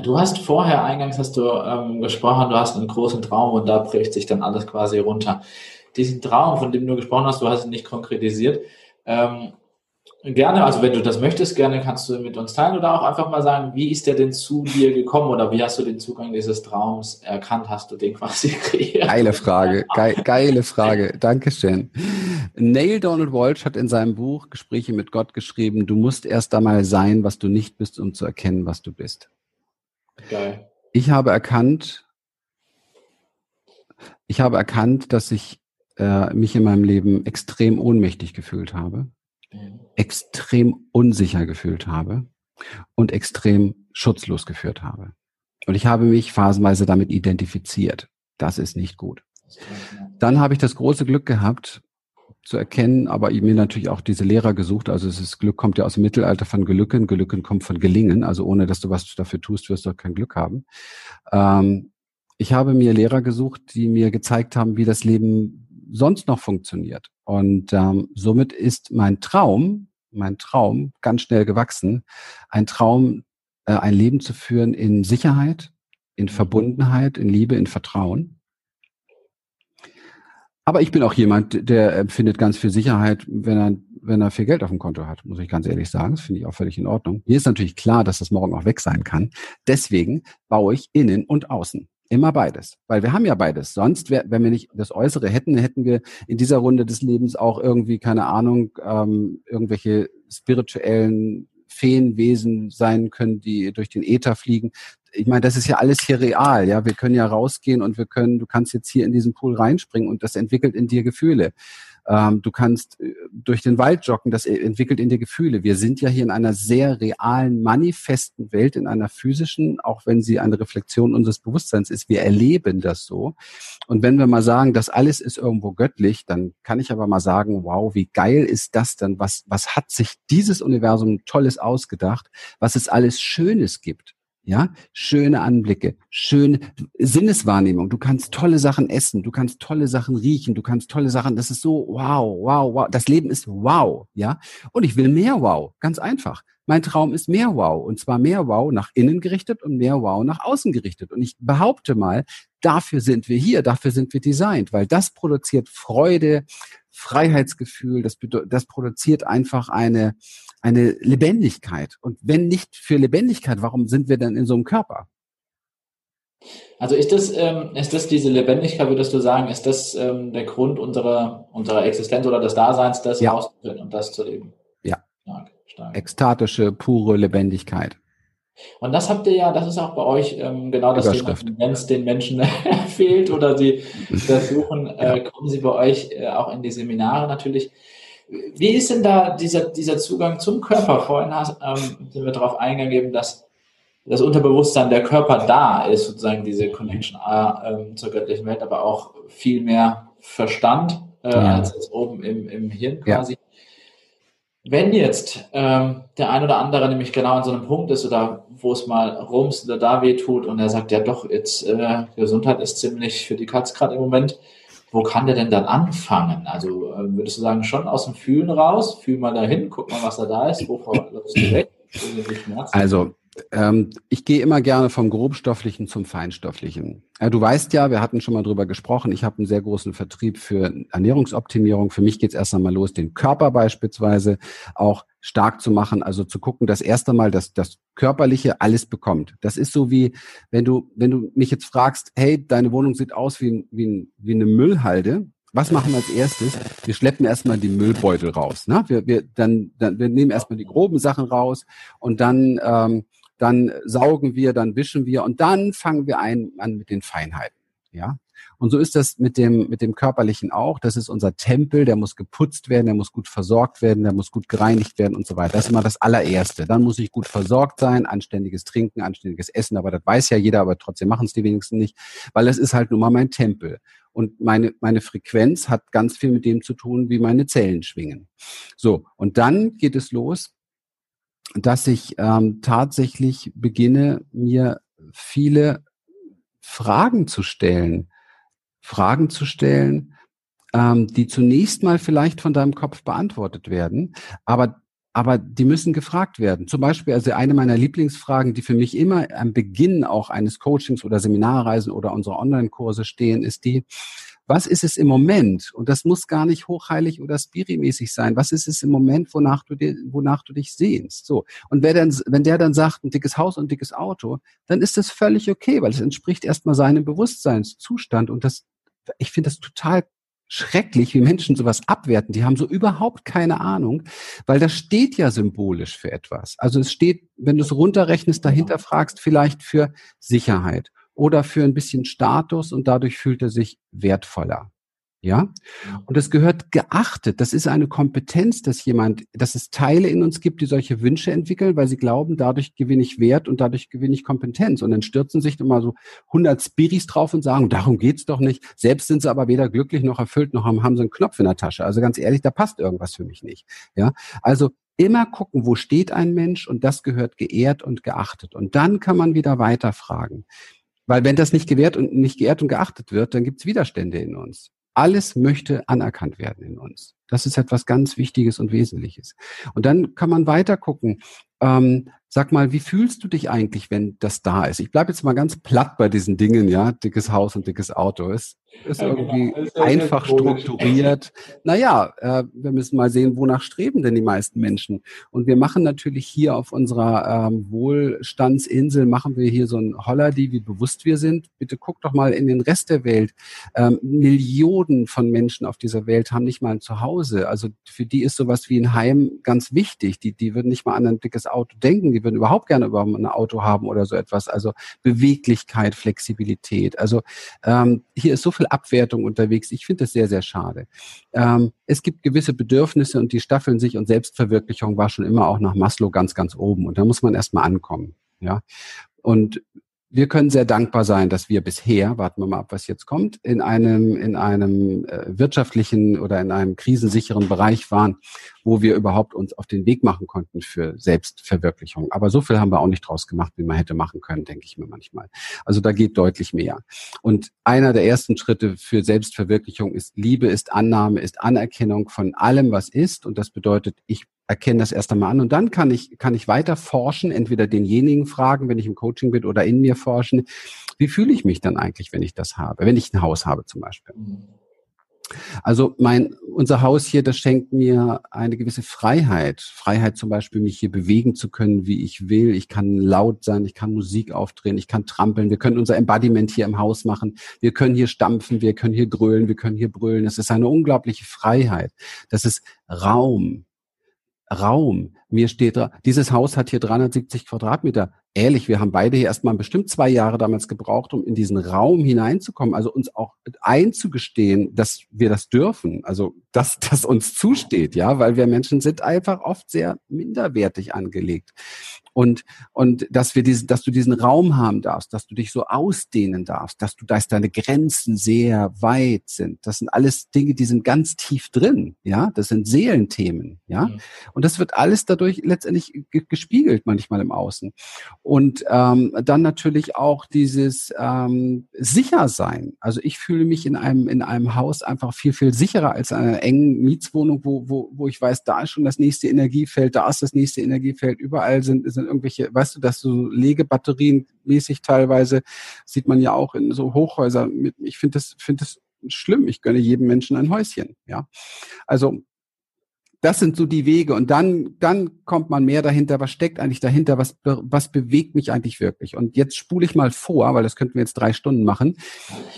du hast vorher, eingangs hast du ähm, gesprochen, du hast einen großen Traum und da bricht sich dann alles quasi runter. Diesen Traum, von dem du gesprochen hast, du hast ihn nicht konkretisiert. Ähm, Gerne, also wenn du das möchtest, gerne kannst du mit uns teilen oder auch einfach mal sagen, wie ist der denn zu dir gekommen oder wie hast du den Zugang dieses Traums erkannt? Hast du den quasi kreiert? Geile Frage, Ge geile Frage. Dankeschön. Neil Donald Walsh hat in seinem Buch Gespräche mit Gott geschrieben, du musst erst einmal sein, was du nicht bist, um zu erkennen, was du bist. Geil. Ich habe erkannt, ich habe erkannt, dass ich äh, mich in meinem Leben extrem ohnmächtig gefühlt habe extrem unsicher gefühlt habe und extrem schutzlos geführt habe. Und ich habe mich phasenweise damit identifiziert. Das ist nicht gut. Dann habe ich das große Glück gehabt, zu erkennen, aber mir natürlich auch diese Lehrer gesucht. Also es ist Glück kommt ja aus dem Mittelalter von Gelücken, Gelücken kommt von Gelingen. Also ohne dass du was dafür tust, wirst du auch kein Glück haben. Ähm, ich habe mir Lehrer gesucht, die mir gezeigt haben, wie das Leben sonst noch funktioniert. Und ähm, somit ist mein Traum, mein Traum ganz schnell gewachsen, ein Traum, äh, ein Leben zu führen in Sicherheit, in Verbundenheit, in Liebe, in Vertrauen. Aber ich bin auch jemand, der empfindet ganz viel Sicherheit, wenn er, wenn er viel Geld auf dem Konto hat, muss ich ganz ehrlich sagen. Das finde ich auch völlig in Ordnung. Mir ist natürlich klar, dass das morgen auch weg sein kann. Deswegen baue ich innen und außen. Immer beides, weil wir haben ja beides. Sonst, wär, wenn wir nicht das Äußere hätten, hätten wir in dieser Runde des Lebens auch irgendwie, keine Ahnung, ähm, irgendwelche spirituellen Feenwesen sein können, die durch den Äther fliegen. Ich meine, das ist ja alles hier real, ja. Wir können ja rausgehen und wir können, du kannst jetzt hier in diesen Pool reinspringen und das entwickelt in dir Gefühle. Ähm, du kannst äh, durch den Wald joggen, das entwickelt in dir Gefühle. Wir sind ja hier in einer sehr realen, manifesten Welt, in einer physischen, auch wenn sie eine Reflexion unseres Bewusstseins ist. Wir erleben das so. Und wenn wir mal sagen, das alles ist irgendwo göttlich, dann kann ich aber mal sagen, wow, wie geil ist das denn? Was, was hat sich dieses Universum Tolles ausgedacht? Was es alles Schönes gibt? Ja, schöne Anblicke, schöne Sinneswahrnehmung. Du kannst tolle Sachen essen, du kannst tolle Sachen riechen, du kannst tolle Sachen. Das ist so wow, wow, wow. Das Leben ist wow, ja. Und ich will mehr wow, ganz einfach. Mein Traum ist mehr wow und zwar mehr wow nach innen gerichtet und mehr wow nach außen gerichtet. Und ich behaupte mal, dafür sind wir hier, dafür sind wir designt, weil das produziert Freude, Freiheitsgefühl, das, das produziert einfach eine, eine Lebendigkeit. Und wenn nicht für Lebendigkeit, warum sind wir denn in so einem Körper? Also ist das, ähm, ist das diese Lebendigkeit, würdest du sagen, ist das ähm, der Grund unserer, unserer Existenz oder des Daseins, das ja. auszufinden und das zu leben? Ja. Stark, stark. Ekstatische, pure Lebendigkeit. Und das habt ihr ja, das ist auch bei euch ähm, genau das Thema, wenn es den Menschen fehlt oder sie das suchen, äh, kommen sie bei euch äh, auch in die Seminare natürlich. Wie ist denn da dieser, dieser Zugang zum Körper? Vorhin hast, ähm, sind wir darauf eingegangen, dass das Unterbewusstsein der Körper da ist, sozusagen diese Connection äh, zur göttlichen Welt, aber auch viel mehr Verstand äh, ja. als jetzt oben im, im Hirn quasi. Ja. Wenn jetzt ähm, der ein oder andere nämlich genau an so einem Punkt ist oder wo es mal rums oder da weh tut und er sagt, ja doch, jetzt äh, Gesundheit ist ziemlich für die Katz gerade im Moment, wo kann der denn dann anfangen? Also äh, würdest du sagen, schon aus dem Fühlen raus, fühl mal dahin, guck mal, was da da ist, wovor läufst du weg? Also ähm, ich gehe immer gerne vom grobstofflichen zum feinstofflichen. Äh, du weißt ja, wir hatten schon mal drüber gesprochen, ich habe einen sehr großen Vertrieb für Ernährungsoptimierung. Für mich geht es erst einmal los, den Körper beispielsweise auch stark zu machen, also zu gucken, das erste Mal, dass das Körperliche alles bekommt. Das ist so wie, wenn du, wenn du mich jetzt fragst, hey, deine Wohnung sieht aus wie, wie, wie eine Müllhalde, was machen wir als erstes? Wir schleppen erstmal die Müllbeutel raus. Ne? Wir, wir, dann, dann, wir nehmen erstmal die groben Sachen raus und dann ähm, dann saugen wir, dann wischen wir und dann fangen wir ein, an mit den Feinheiten. Ja. Und so ist das mit dem, mit dem Körperlichen auch. Das ist unser Tempel, der muss geputzt werden, der muss gut versorgt werden, der muss gut gereinigt werden und so weiter. Das ist immer das allererste. Dann muss ich gut versorgt sein, anständiges Trinken, anständiges Essen, aber das weiß ja jeder, aber trotzdem machen es die wenigsten nicht, weil es ist halt nun mal mein Tempel. Und meine, meine Frequenz hat ganz viel mit dem zu tun, wie meine Zellen schwingen. So. Und dann geht es los dass ich ähm, tatsächlich beginne, mir viele Fragen zu stellen. Fragen zu stellen, ähm, die zunächst mal vielleicht von deinem Kopf beantwortet werden, aber aber die müssen gefragt werden. Zum Beispiel, also eine meiner Lieblingsfragen, die für mich immer am Beginn auch eines Coachings oder Seminarreisen oder unserer Online-Kurse stehen, ist die, was ist es im Moment? Und das muss gar nicht hochheilig oder spirimäßig sein. Was ist es im Moment, wonach du, dir, wonach du dich sehnst? So. Und wer dann, wenn der dann sagt, ein dickes Haus und ein dickes Auto, dann ist das völlig okay, weil es entspricht erstmal seinem Bewusstseinszustand. Und das, ich finde das total schrecklich, wie Menschen sowas abwerten. Die haben so überhaupt keine Ahnung, weil das steht ja symbolisch für etwas. Also es steht, wenn du es runterrechnest, dahinter fragst, vielleicht für Sicherheit oder für ein bisschen Status und dadurch fühlt er sich wertvoller. Ja? Und das gehört geachtet. Das ist eine Kompetenz, dass jemand, dass es Teile in uns gibt, die solche Wünsche entwickeln, weil sie glauben, dadurch gewinne ich Wert und dadurch gewinne ich Kompetenz. Und dann stürzen sich immer so 100 Spiris drauf und sagen, darum geht's doch nicht. Selbst sind sie aber weder glücklich noch erfüllt, noch haben, haben sie einen Knopf in der Tasche. Also ganz ehrlich, da passt irgendwas für mich nicht. Ja? Also immer gucken, wo steht ein Mensch und das gehört geehrt und geachtet. Und dann kann man wieder weiterfragen. Weil wenn das nicht gewährt und nicht geehrt und geachtet wird, dann gibt es Widerstände in uns. Alles möchte anerkannt werden in uns. Das ist etwas ganz Wichtiges und Wesentliches. Und dann kann man weiter gucken, ähm, sag mal, wie fühlst du dich eigentlich, wenn das da ist? Ich bleibe jetzt mal ganz platt bei diesen Dingen, ja, dickes Haus und dickes Auto. Ist, ist ja, genau. irgendwie ist einfach strukturiert. Naja, äh, wir müssen mal sehen, wonach streben denn die meisten Menschen? Und wir machen natürlich hier auf unserer ähm, Wohlstandsinsel, machen wir hier so ein Holladi, wie bewusst wir sind. Bitte guck doch mal in den Rest der Welt. Ähm, Millionen von Menschen auf dieser Welt haben nicht mal ein Zuhause. Also für die ist sowas wie ein Heim ganz wichtig. Die, die würden nicht mal an ein dickes Auto denken die würden überhaupt gerne über ein Auto haben oder so etwas. Also Beweglichkeit, Flexibilität. Also ähm, hier ist so viel Abwertung unterwegs. Ich finde das sehr, sehr schade. Ähm, es gibt gewisse Bedürfnisse und die staffeln sich und Selbstverwirklichung war schon immer auch nach Maslow ganz, ganz oben. Und da muss man erstmal ankommen. Ja. Und wir können sehr dankbar sein, dass wir bisher, warten wir mal ab, was jetzt kommt, in einem, in einem äh, wirtschaftlichen oder in einem krisensicheren Bereich waren, wo wir überhaupt uns auf den Weg machen konnten für Selbstverwirklichung. Aber so viel haben wir auch nicht draus gemacht, wie man hätte machen können, denke ich mir manchmal. Also da geht deutlich mehr. Und einer der ersten Schritte für Selbstverwirklichung ist Liebe, ist Annahme, ist Anerkennung von allem, was ist. Und das bedeutet, ich erkenne das erst einmal an und dann kann ich, kann ich weiter forschen, entweder denjenigen fragen, wenn ich im Coaching bin oder in mir forschen. Wie fühle ich mich dann eigentlich, wenn ich das habe, wenn ich ein Haus habe zum Beispiel? Also mein, unser Haus hier, das schenkt mir eine gewisse Freiheit. Freiheit zum Beispiel, mich hier bewegen zu können, wie ich will. Ich kann laut sein, ich kann Musik aufdrehen, ich kann trampeln. Wir können unser Embodiment hier im Haus machen. Wir können hier stampfen, wir können hier grölen, wir können hier brüllen. Es ist eine unglaubliche Freiheit. Das ist Raum. Raum. Mir steht da, dieses Haus hat hier 370 Quadratmeter. Ehrlich, wir haben beide hier erstmal bestimmt zwei Jahre damals gebraucht, um in diesen Raum hineinzukommen, also uns auch einzugestehen, dass wir das dürfen, also dass das uns zusteht, ja, weil wir Menschen sind einfach oft sehr minderwertig angelegt und, und dass wir diesen, dass du diesen Raum haben darfst, dass du dich so ausdehnen darfst, dass du, dass deine Grenzen sehr weit sind. Das sind alles Dinge, die sind ganz tief drin, ja. Das sind Seelenthemen, ja. Mhm. Und das wird alles dadurch letztendlich gespiegelt manchmal im Außen. Und ähm, dann natürlich auch dieses ähm, Sichersein. Also ich fühle mich in einem in einem Haus einfach viel viel sicherer als in einer engen Mietswohnung, wo wo wo ich weiß, da ist schon das nächste Energiefeld, da ist das nächste Energiefeld, überall sind sind irgendwelche, weißt du, dass so Legebatterien mäßig teilweise sieht man ja auch in so Hochhäusern. Ich finde das, finde das schlimm. Ich gönne jedem Menschen ein Häuschen. Ja, also das sind so die Wege und dann dann kommt man mehr dahinter. Was steckt eigentlich dahinter? Was was bewegt mich eigentlich wirklich? Und jetzt spule ich mal vor, weil das könnten wir jetzt drei Stunden machen.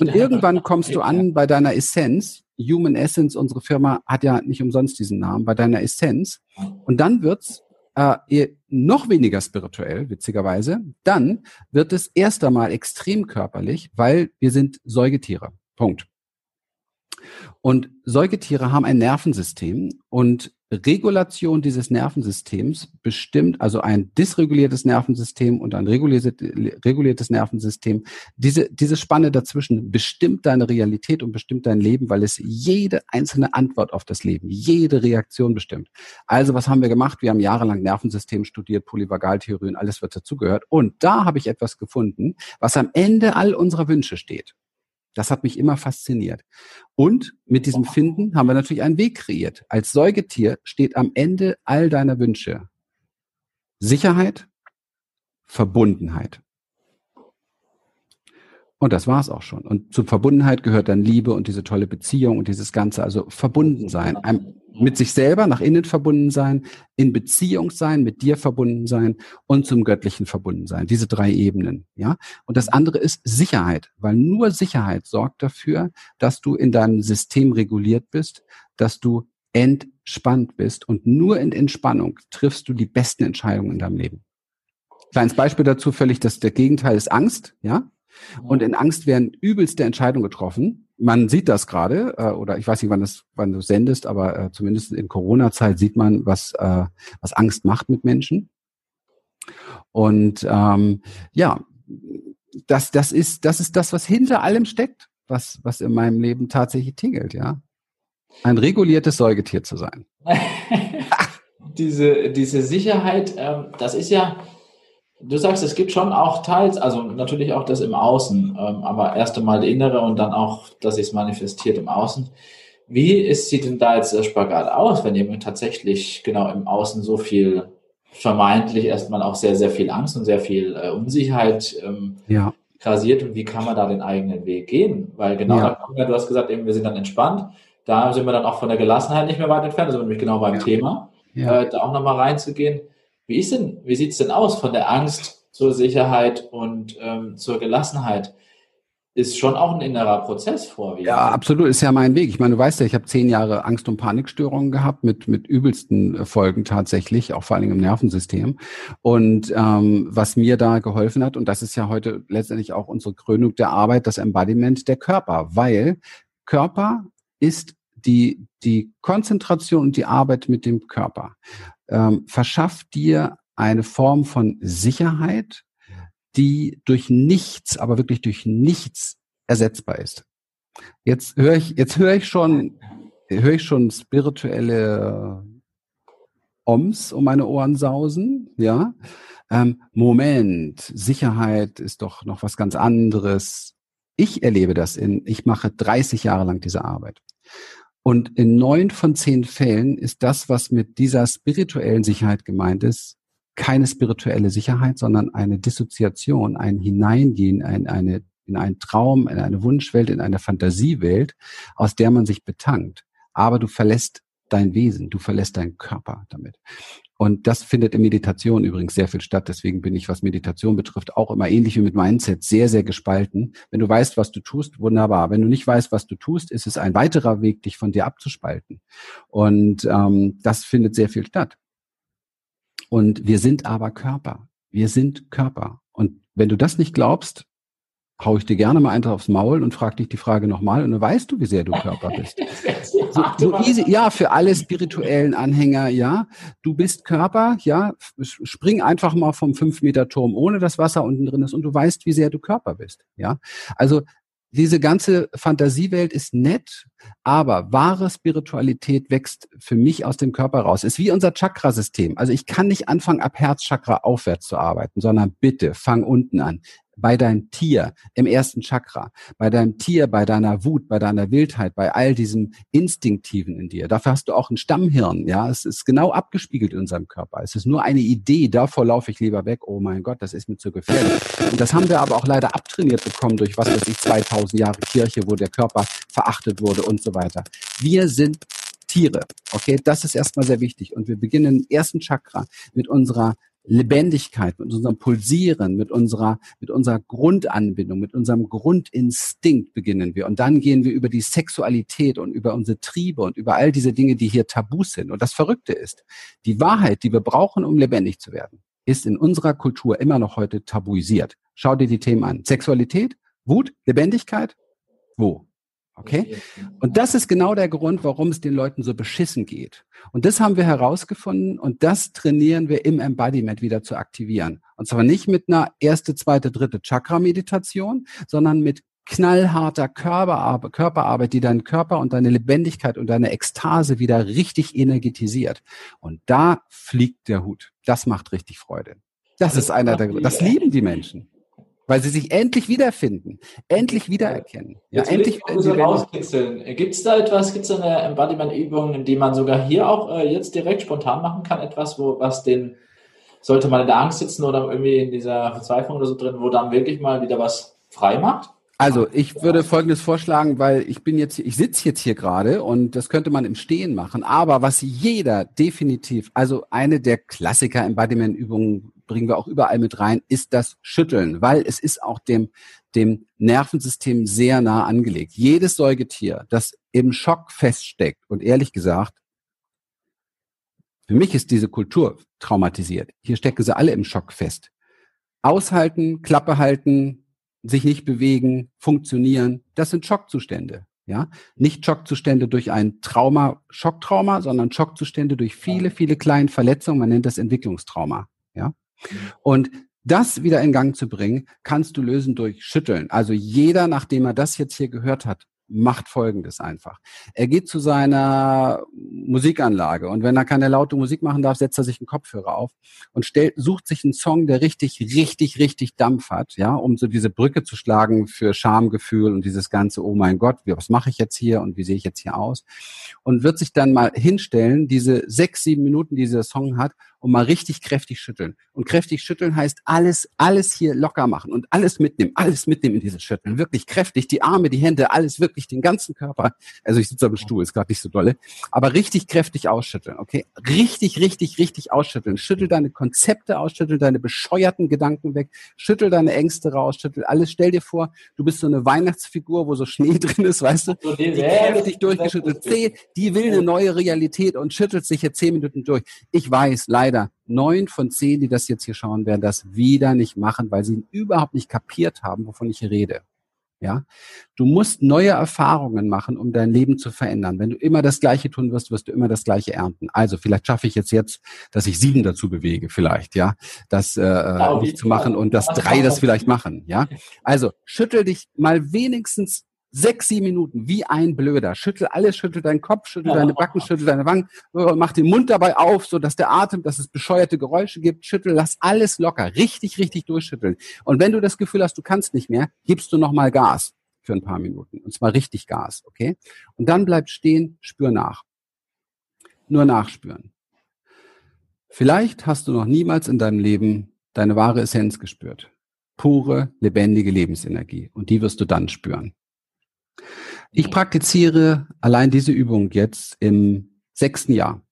Und irgendwann kommst du an bei deiner Essenz. Human Essence, unsere Firma hat ja nicht umsonst diesen Namen, bei deiner Essenz. Und dann wird's äh, noch weniger spirituell, witzigerweise, dann wird es erst einmal extrem körperlich, weil wir sind Säugetiere. Punkt. Und Säugetiere haben ein Nervensystem und Regulation dieses Nervensystems bestimmt, also ein dysreguliertes Nervensystem und ein reguliertes Nervensystem, diese, diese Spanne dazwischen bestimmt deine Realität und bestimmt dein Leben, weil es jede einzelne Antwort auf das Leben, jede Reaktion bestimmt. Also was haben wir gemacht? Wir haben jahrelang Nervensystem studiert, Polyvagaltheorie und alles, was dazugehört. Und da habe ich etwas gefunden, was am Ende all unserer Wünsche steht. Das hat mich immer fasziniert. Und mit diesem Finden haben wir natürlich einen Weg kreiert. Als Säugetier steht am Ende all deiner Wünsche Sicherheit, Verbundenheit. Und das war's auch schon. Und zur Verbundenheit gehört dann Liebe und diese tolle Beziehung und dieses Ganze, also verbunden sein, mit sich selber nach innen verbunden sein, in Beziehung sein, mit dir verbunden sein und zum Göttlichen verbunden sein. Diese drei Ebenen, ja. Und das andere ist Sicherheit, weil nur Sicherheit sorgt dafür, dass du in deinem System reguliert bist, dass du entspannt bist und nur in Entspannung triffst du die besten Entscheidungen in deinem Leben. Kleines Beispiel dazu völlig, dass der Gegenteil ist Angst, ja. Und in Angst werden übelste Entscheidungen getroffen. Man sieht das gerade, äh, oder ich weiß nicht, wann, das, wann du sendest, aber äh, zumindest in Corona-Zeit sieht man, was, äh, was Angst macht mit Menschen. Und ähm, ja, das, das, ist, das ist das, was hinter allem steckt, was, was in meinem Leben tatsächlich tingelt, ja. Ein reguliertes Säugetier zu sein. diese, diese Sicherheit, ähm, das ist ja, Du sagst, es gibt schon auch teils, also natürlich auch das im Außen, ähm, aber erst einmal die innere und dann auch, dass sich es manifestiert im Außen. Wie ist, sieht denn da jetzt der Spagat aus, wenn jemand tatsächlich genau im Außen so viel vermeintlich erstmal auch sehr, sehr viel Angst und sehr viel äh, Unsicherheit ähm, ja. grasiert und wie kann man da den eigenen Weg gehen? Weil genau, ja. da, du hast gesagt, eben, wir sind dann entspannt, da sind wir dann auch von der Gelassenheit nicht mehr weit entfernt, da sind wir nämlich genau beim ja. Thema. Äh, da auch nochmal reinzugehen. Wie ist denn, wie sieht es denn aus von der Angst zur Sicherheit und ähm, zur Gelassenheit? ist schon auch ein innerer Prozess vor. Ja, absolut, ist ja mein Weg. Ich meine, du weißt ja, ich habe zehn Jahre Angst- und Panikstörungen gehabt mit, mit übelsten Folgen tatsächlich, auch vor allen Dingen im Nervensystem. Und ähm, was mir da geholfen hat, und das ist ja heute letztendlich auch unsere Krönung der Arbeit, das Embodiment der Körper, weil Körper ist die, die Konzentration und die Arbeit mit dem Körper ähm, verschafft dir eine Form von Sicherheit, die durch nichts, aber wirklich durch nichts ersetzbar ist. Jetzt höre ich, jetzt höre ich schon, höre ich schon spirituelle Oms um meine Ohren sausen, ja. Ähm, Moment, Sicherheit ist doch noch was ganz anderes. Ich erlebe das in, ich mache 30 Jahre lang diese Arbeit. Und in neun von zehn Fällen ist das, was mit dieser spirituellen Sicherheit gemeint ist, keine spirituelle Sicherheit, sondern eine Dissoziation, ein Hineingehen, ein, eine, in einen Traum, in eine Wunschwelt, in eine Fantasiewelt, aus der man sich betankt. Aber du verlässt dein Wesen, du verlässt deinen Körper damit. Und das findet in Meditation übrigens sehr viel statt. Deswegen bin ich, was Meditation betrifft, auch immer ähnlich wie mit Mindset sehr, sehr gespalten. Wenn du weißt, was du tust, wunderbar. Wenn du nicht weißt, was du tust, ist es ein weiterer Weg, dich von dir abzuspalten. Und ähm, das findet sehr viel statt. Und wir sind aber Körper. Wir sind Körper. Und wenn du das nicht glaubst, hau ich dir gerne mal einfach aufs Maul und frag dich die Frage nochmal und dann weißt du, wie sehr du Körper bist. So, so easy, ja, für alle spirituellen Anhänger, ja. Du bist Körper, ja. Spring einfach mal vom 5 Meter Turm, ohne dass Wasser unten drin ist und du weißt, wie sehr du Körper bist, ja. Also diese ganze Fantasiewelt ist nett, aber wahre Spiritualität wächst für mich aus dem Körper raus. Ist wie unser Chakrasystem. Also ich kann nicht anfangen, ab Herzchakra aufwärts zu arbeiten, sondern bitte fang unten an bei deinem Tier im ersten Chakra, bei deinem Tier, bei deiner Wut, bei deiner Wildheit, bei all diesem Instinktiven in dir. Dafür hast du auch ein Stammhirn, ja. Es ist genau abgespiegelt in unserem Körper. Es ist nur eine Idee, davor laufe ich lieber weg. Oh mein Gott, das ist mir zu gefährlich. Und das haben wir aber auch leider abtrainiert bekommen durch was weiß ich, 2000 Jahre Kirche, wo der Körper verachtet wurde und so weiter. Wir sind Tiere. Okay, das ist erstmal sehr wichtig. Und wir beginnen im ersten Chakra mit unserer Lebendigkeit, mit unserem Pulsieren, mit unserer, mit unserer Grundanbindung, mit unserem Grundinstinkt beginnen wir. Und dann gehen wir über die Sexualität und über unsere Triebe und über all diese Dinge, die hier tabu sind. Und das Verrückte ist, die Wahrheit, die wir brauchen, um lebendig zu werden, ist in unserer Kultur immer noch heute tabuisiert. Schau dir die Themen an. Sexualität, Wut, Lebendigkeit, wo? Okay? Und das ist genau der Grund, warum es den Leuten so beschissen geht. Und das haben wir herausgefunden und das trainieren wir im Embodiment wieder zu aktivieren. Und zwar nicht mit einer erste, zweite, dritte Chakra-Meditation, sondern mit knallharter Körperarbeit, Körperarbeit, die deinen Körper und deine Lebendigkeit und deine Ekstase wieder richtig energetisiert. Und da fliegt der Hut. Das macht richtig Freude. Das ist einer der, das lieben die Menschen weil sie sich endlich wiederfinden, endlich wiedererkennen. Ja, Jetzt endlich wieder so rauskitzeln. Gibt es da etwas, gibt es eine Embodiment-Übung, die man sogar hier auch äh, jetzt direkt spontan machen kann? Etwas, wo was den, sollte man in der Angst sitzen oder irgendwie in dieser Verzweiflung oder so drin, wo dann wirklich mal wieder was frei macht? Also ich würde Folgendes vorschlagen, weil ich bin jetzt, ich sitze jetzt hier gerade und das könnte man im Stehen machen. Aber was jeder definitiv, also eine der Klassiker Embodiment-Übungen bringen wir auch überall mit rein, ist das Schütteln, weil es ist auch dem, dem Nervensystem sehr nah angelegt. Jedes Säugetier, das im Schock feststeckt und ehrlich gesagt, für mich ist diese Kultur traumatisiert. Hier stecken sie alle im Schock fest. Aushalten, Klappe halten, sich nicht bewegen, funktionieren, das sind Schockzustände. Ja, nicht Schockzustände durch ein Trauma, Schocktrauma, sondern Schockzustände durch viele, viele kleine Verletzungen. Man nennt das Entwicklungstrauma. Ja, und das wieder in Gang zu bringen, kannst du lösen durch Schütteln. Also jeder, nachdem er das jetzt hier gehört hat, macht Folgendes einfach. Er geht zu seiner Musikanlage und wenn er keine laute Musik machen darf, setzt er sich einen Kopfhörer auf und stellt, sucht sich einen Song, der richtig, richtig, richtig Dampf hat, ja, um so diese Brücke zu schlagen für Schamgefühl und dieses ganze, oh mein Gott, was mache ich jetzt hier und wie sehe ich jetzt hier aus? Und wird sich dann mal hinstellen, diese sechs, sieben Minuten, die dieser Song hat, und mal richtig kräftig schütteln. Und kräftig schütteln heißt alles, alles hier locker machen und alles mitnehmen, alles mitnehmen in dieses Schütteln. Wirklich kräftig, die Arme, die Hände, alles wirklich, den ganzen Körper. Also ich sitze am Stuhl, ist gerade nicht so dolle, aber richtig kräftig ausschütteln, okay? Richtig, richtig, richtig ausschütteln. Schüttel deine Konzepte aus, schüttel deine bescheuerten Gedanken weg, schüttel deine Ängste raus, schüttel alles. Stell dir vor, du bist so eine Weihnachtsfigur, wo so Schnee drin ist, weißt du? Die kräftig durchgeschüttelt. Die will eine neue Realität und schüttelt sich jetzt zehn Minuten durch. Ich weiß, leider, neun von zehn, die das jetzt hier schauen, werden das wieder nicht machen, weil sie überhaupt nicht kapiert haben, wovon ich rede. Ja, du musst neue Erfahrungen machen, um dein Leben zu verändern. Wenn du immer das Gleiche tun wirst, wirst du immer das Gleiche ernten. Also vielleicht schaffe ich jetzt jetzt, dass ich sieben dazu bewege, vielleicht, ja, das äh, ja, nicht zu machen und dass drei das vielleicht machen, ja. Also schüttel dich mal wenigstens sechs, sieben Minuten wie ein Blöder. Schüttel alles, schüttel deinen Kopf, schüttel deine Backen, schüttel deine Wangen, mach den Mund dabei auf, so dass der Atem, dass es bescheuerte Geräusche gibt. Schüttel, lass alles locker, richtig, richtig durchschütteln. Und wenn du das Gefühl hast, du kannst nicht mehr, gibst du nochmal Gas für ein paar Minuten. Und zwar richtig Gas, okay? Und dann bleib stehen, spür nach. Nur nachspüren. Vielleicht hast du noch niemals in deinem Leben deine wahre Essenz gespürt. Pure, lebendige Lebensenergie. Und die wirst du dann spüren. Ich praktiziere allein diese Übung jetzt im sechsten Jahr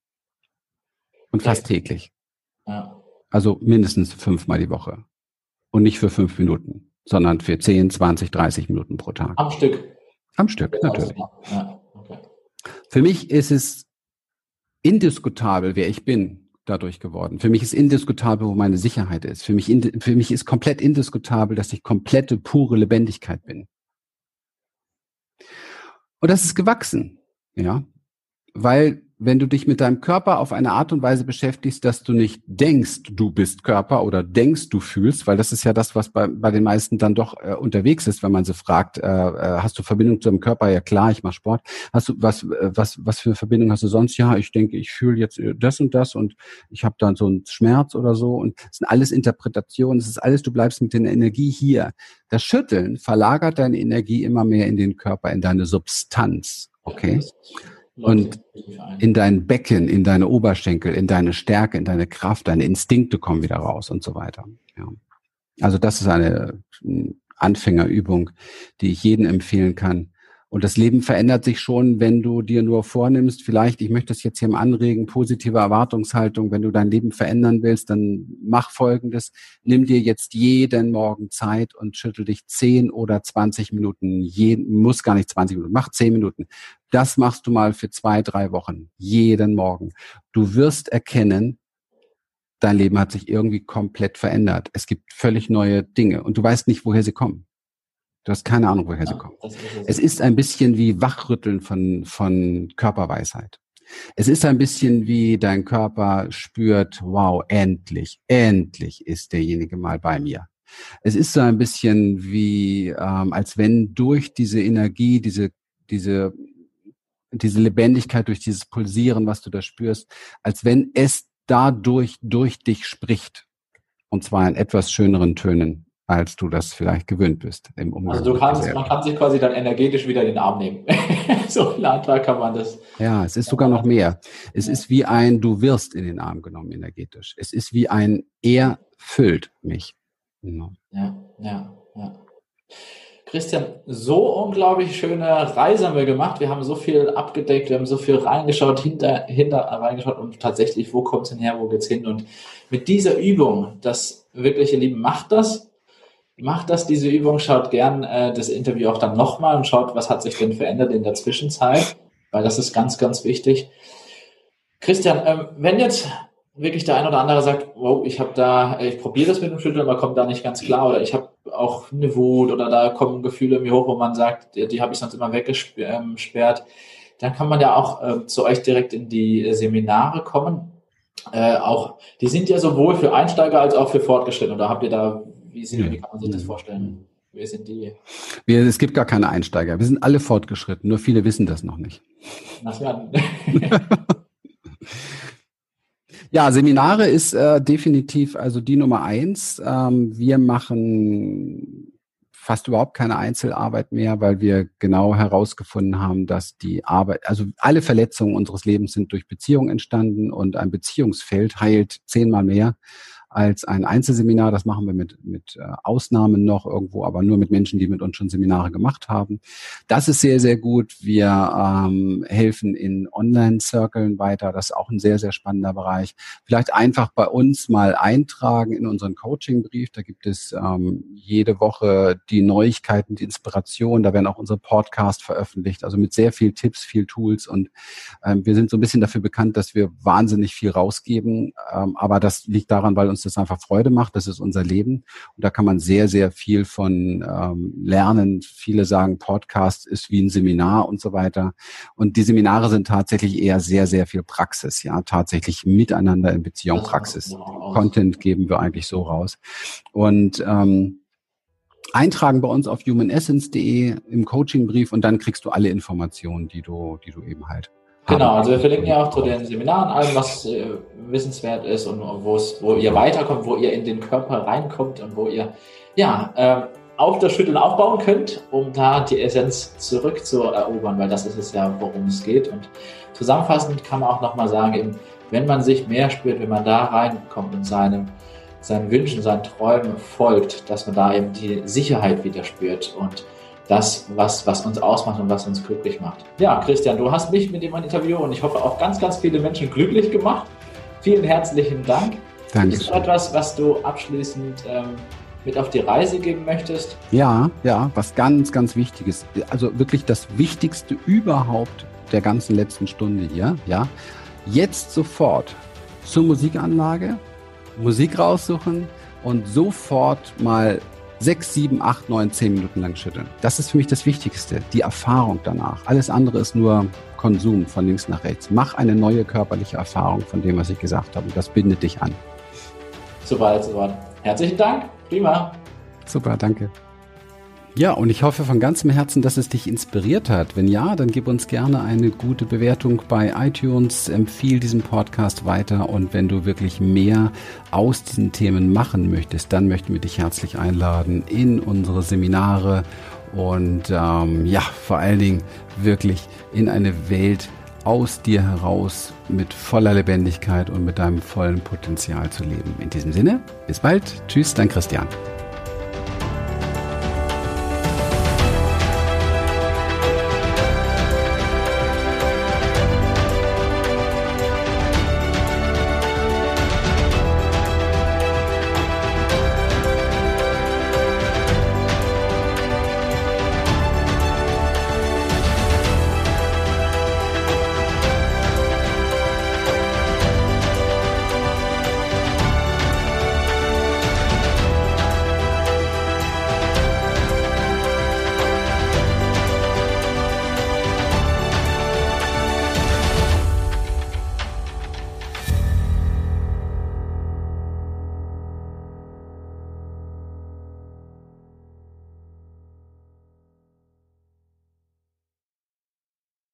und fast täglich. Ja. Also mindestens fünfmal die Woche. Und nicht für fünf Minuten, sondern für 10, 20, 30 Minuten pro Tag. Am Stück. Am Stück, natürlich. Ja. Okay. Für mich ist es indiskutabel, wer ich bin, dadurch geworden. Für mich ist indiskutabel, wo meine Sicherheit ist. Für mich, für mich ist komplett indiskutabel, dass ich komplette, pure Lebendigkeit bin. Und das ist gewachsen, ja, weil wenn du dich mit deinem Körper auf eine Art und Weise beschäftigst, dass du nicht denkst, du bist Körper oder denkst, du fühlst, weil das ist ja das, was bei, bei den meisten dann doch äh, unterwegs ist, wenn man sie fragt, äh, äh hast du Verbindung zu deinem Körper? Ja klar, ich mache Sport. Hast du was, äh, was, was für eine Verbindung hast du sonst? Ja, ich denke, ich fühle jetzt äh, das und das und ich habe dann so einen Schmerz oder so und es sind alles Interpretationen, es ist alles, du bleibst mit der Energie hier. Das Schütteln verlagert deine Energie immer mehr in den Körper, in deine Substanz. Okay und in dein Becken, in deine Oberschenkel, in deine Stärke, in deine Kraft, deine Instinkte kommen wieder raus und so weiter. Ja. Also das ist eine Anfängerübung, die ich jedem empfehlen kann, und das Leben verändert sich schon, wenn du dir nur vornimmst, vielleicht, ich möchte das jetzt hier mal anregen, positive Erwartungshaltung, wenn du dein Leben verändern willst, dann mach Folgendes, nimm dir jetzt jeden Morgen Zeit und schüttel dich 10 oder 20 Minuten, jeden, muss gar nicht 20 Minuten, mach 10 Minuten. Das machst du mal für zwei, drei Wochen, jeden Morgen. Du wirst erkennen, dein Leben hat sich irgendwie komplett verändert. Es gibt völlig neue Dinge und du weißt nicht, woher sie kommen. Du hast keine Ahnung, woher ja, sie kommen. Ist es ist ein bisschen wie Wachrütteln von, von Körperweisheit. Es ist ein bisschen wie dein Körper spürt, wow, endlich, endlich ist derjenige mal bei mir. Es ist so ein bisschen wie, ähm, als wenn durch diese Energie, diese, diese, diese Lebendigkeit, durch dieses Pulsieren, was du da spürst, als wenn es dadurch durch dich spricht. Und zwar in etwas schöneren Tönen als du das vielleicht gewöhnt bist im Umgang. Also du kannst, man kann sich quasi dann energetisch wieder in den Arm nehmen. so viel kann man das. Ja, es ist sogar noch mehr. Es ja. ist wie ein, du wirst in den Arm genommen energetisch. Es ist wie ein, er füllt mich. Genau. Ja, ja, ja. Christian, so unglaublich schöne Reise haben wir gemacht. Wir haben so viel abgedeckt, wir haben so viel reingeschaut, hinter, hinter reingeschaut und tatsächlich, wo kommt es denn her, wo geht's hin? Und mit dieser Übung, das wirkliche Lieben macht das, macht das, diese Übung, schaut gern äh, das Interview auch dann nochmal und schaut, was hat sich denn verändert in der Zwischenzeit, weil das ist ganz, ganz wichtig. Christian, ähm, wenn jetzt wirklich der ein oder andere sagt, wow, ich habe da, ich probiere das mit dem Schütteln, aber kommt da nicht ganz klar oder ich habe auch eine Wut oder da kommen Gefühle mir hoch, wo man sagt, die, die habe ich sonst immer weggesperrt, dann kann man ja auch äh, zu euch direkt in die Seminare kommen. Äh, auch, die sind ja sowohl für Einsteiger als auch für Fortgeschrittene. Oder habt ihr da wie, sind, wie kann man sich das vorstellen? Wer sind die? Wir, es gibt gar keine Einsteiger. Wir sind alle fortgeschritten, nur viele wissen das noch nicht. Ach ja. ja, Seminare ist äh, definitiv also die Nummer eins. Ähm, wir machen fast überhaupt keine Einzelarbeit mehr, weil wir genau herausgefunden haben, dass die Arbeit, also alle Verletzungen unseres Lebens sind durch Beziehung entstanden und ein Beziehungsfeld heilt zehnmal mehr als ein Einzelseminar. Das machen wir mit, mit äh, Ausnahmen noch irgendwo, aber nur mit Menschen, die mit uns schon Seminare gemacht haben. Das ist sehr, sehr gut. Wir ähm, helfen in Online-Circlen weiter. Das ist auch ein sehr, sehr spannender Bereich. Vielleicht einfach bei uns mal eintragen in unseren Coaching-Brief. Da gibt es ähm, jede Woche die Neuigkeiten, die Inspiration. Da werden auch unsere Podcasts veröffentlicht. Also mit sehr viel Tipps, viel Tools. Und ähm, wir sind so ein bisschen dafür bekannt, dass wir wahnsinnig viel rausgeben. Ähm, aber das liegt daran, weil uns das einfach Freude macht. Das ist unser Leben. Und da kann man sehr, sehr viel von ähm, lernen. Viele sagen, Podcast ist wie ein Seminar und so weiter. Und die Seminare sind tatsächlich eher sehr, sehr viel Praxis, ja, tatsächlich miteinander in Beziehung Praxis. Content geben wir eigentlich so raus. Und ähm, eintragen bei uns auf humanessence.de im Coachingbrief und dann kriegst du alle Informationen, die du, die du eben halt Genau, also wir verlinken ja auch zu den Seminaren allem, was äh, wissenswert ist und wo ihr weiterkommt, wo ihr in den Körper reinkommt und wo ihr ja äh, auf das Schütteln aufbauen könnt, um da die Essenz zurückzuerobern, weil das ist es ja, worum es geht. Und zusammenfassend kann man auch nochmal sagen, eben, wenn man sich mehr spürt, wenn man da reinkommt und seinem, seinen Wünschen, seinen Träumen folgt, dass man da eben die Sicherheit wieder spürt und das, was, was uns ausmacht und was uns glücklich macht. Ja, Christian, du hast mich mit dem Interview und ich hoffe auch ganz, ganz viele Menschen glücklich gemacht. Vielen herzlichen Dank. Danke. Ist etwas, was du abschließend ähm, mit auf die Reise geben möchtest? Ja, ja, was ganz, ganz Wichtiges. Also wirklich das Wichtigste überhaupt der ganzen letzten Stunde hier, ja. Jetzt sofort zur Musikanlage, Musik raussuchen und sofort mal sechs, sieben, acht, neun, zehn Minuten lang schütteln. Das ist für mich das Wichtigste, die Erfahrung danach. Alles andere ist nur Konsum von links nach rechts. Mach eine neue körperliche Erfahrung von dem, was ich gesagt habe. Und das bindet dich an. Super, super. Herzlichen Dank. Prima. Super, danke. Ja, und ich hoffe von ganzem Herzen, dass es dich inspiriert hat. Wenn ja, dann gib uns gerne eine gute Bewertung bei iTunes, empfiehl diesen Podcast weiter und wenn du wirklich mehr aus diesen Themen machen möchtest, dann möchten wir dich herzlich einladen in unsere Seminare und ähm, ja, vor allen Dingen wirklich in eine Welt aus dir heraus mit voller Lebendigkeit und mit deinem vollen Potenzial zu leben. In diesem Sinne, bis bald. Tschüss, dein Christian.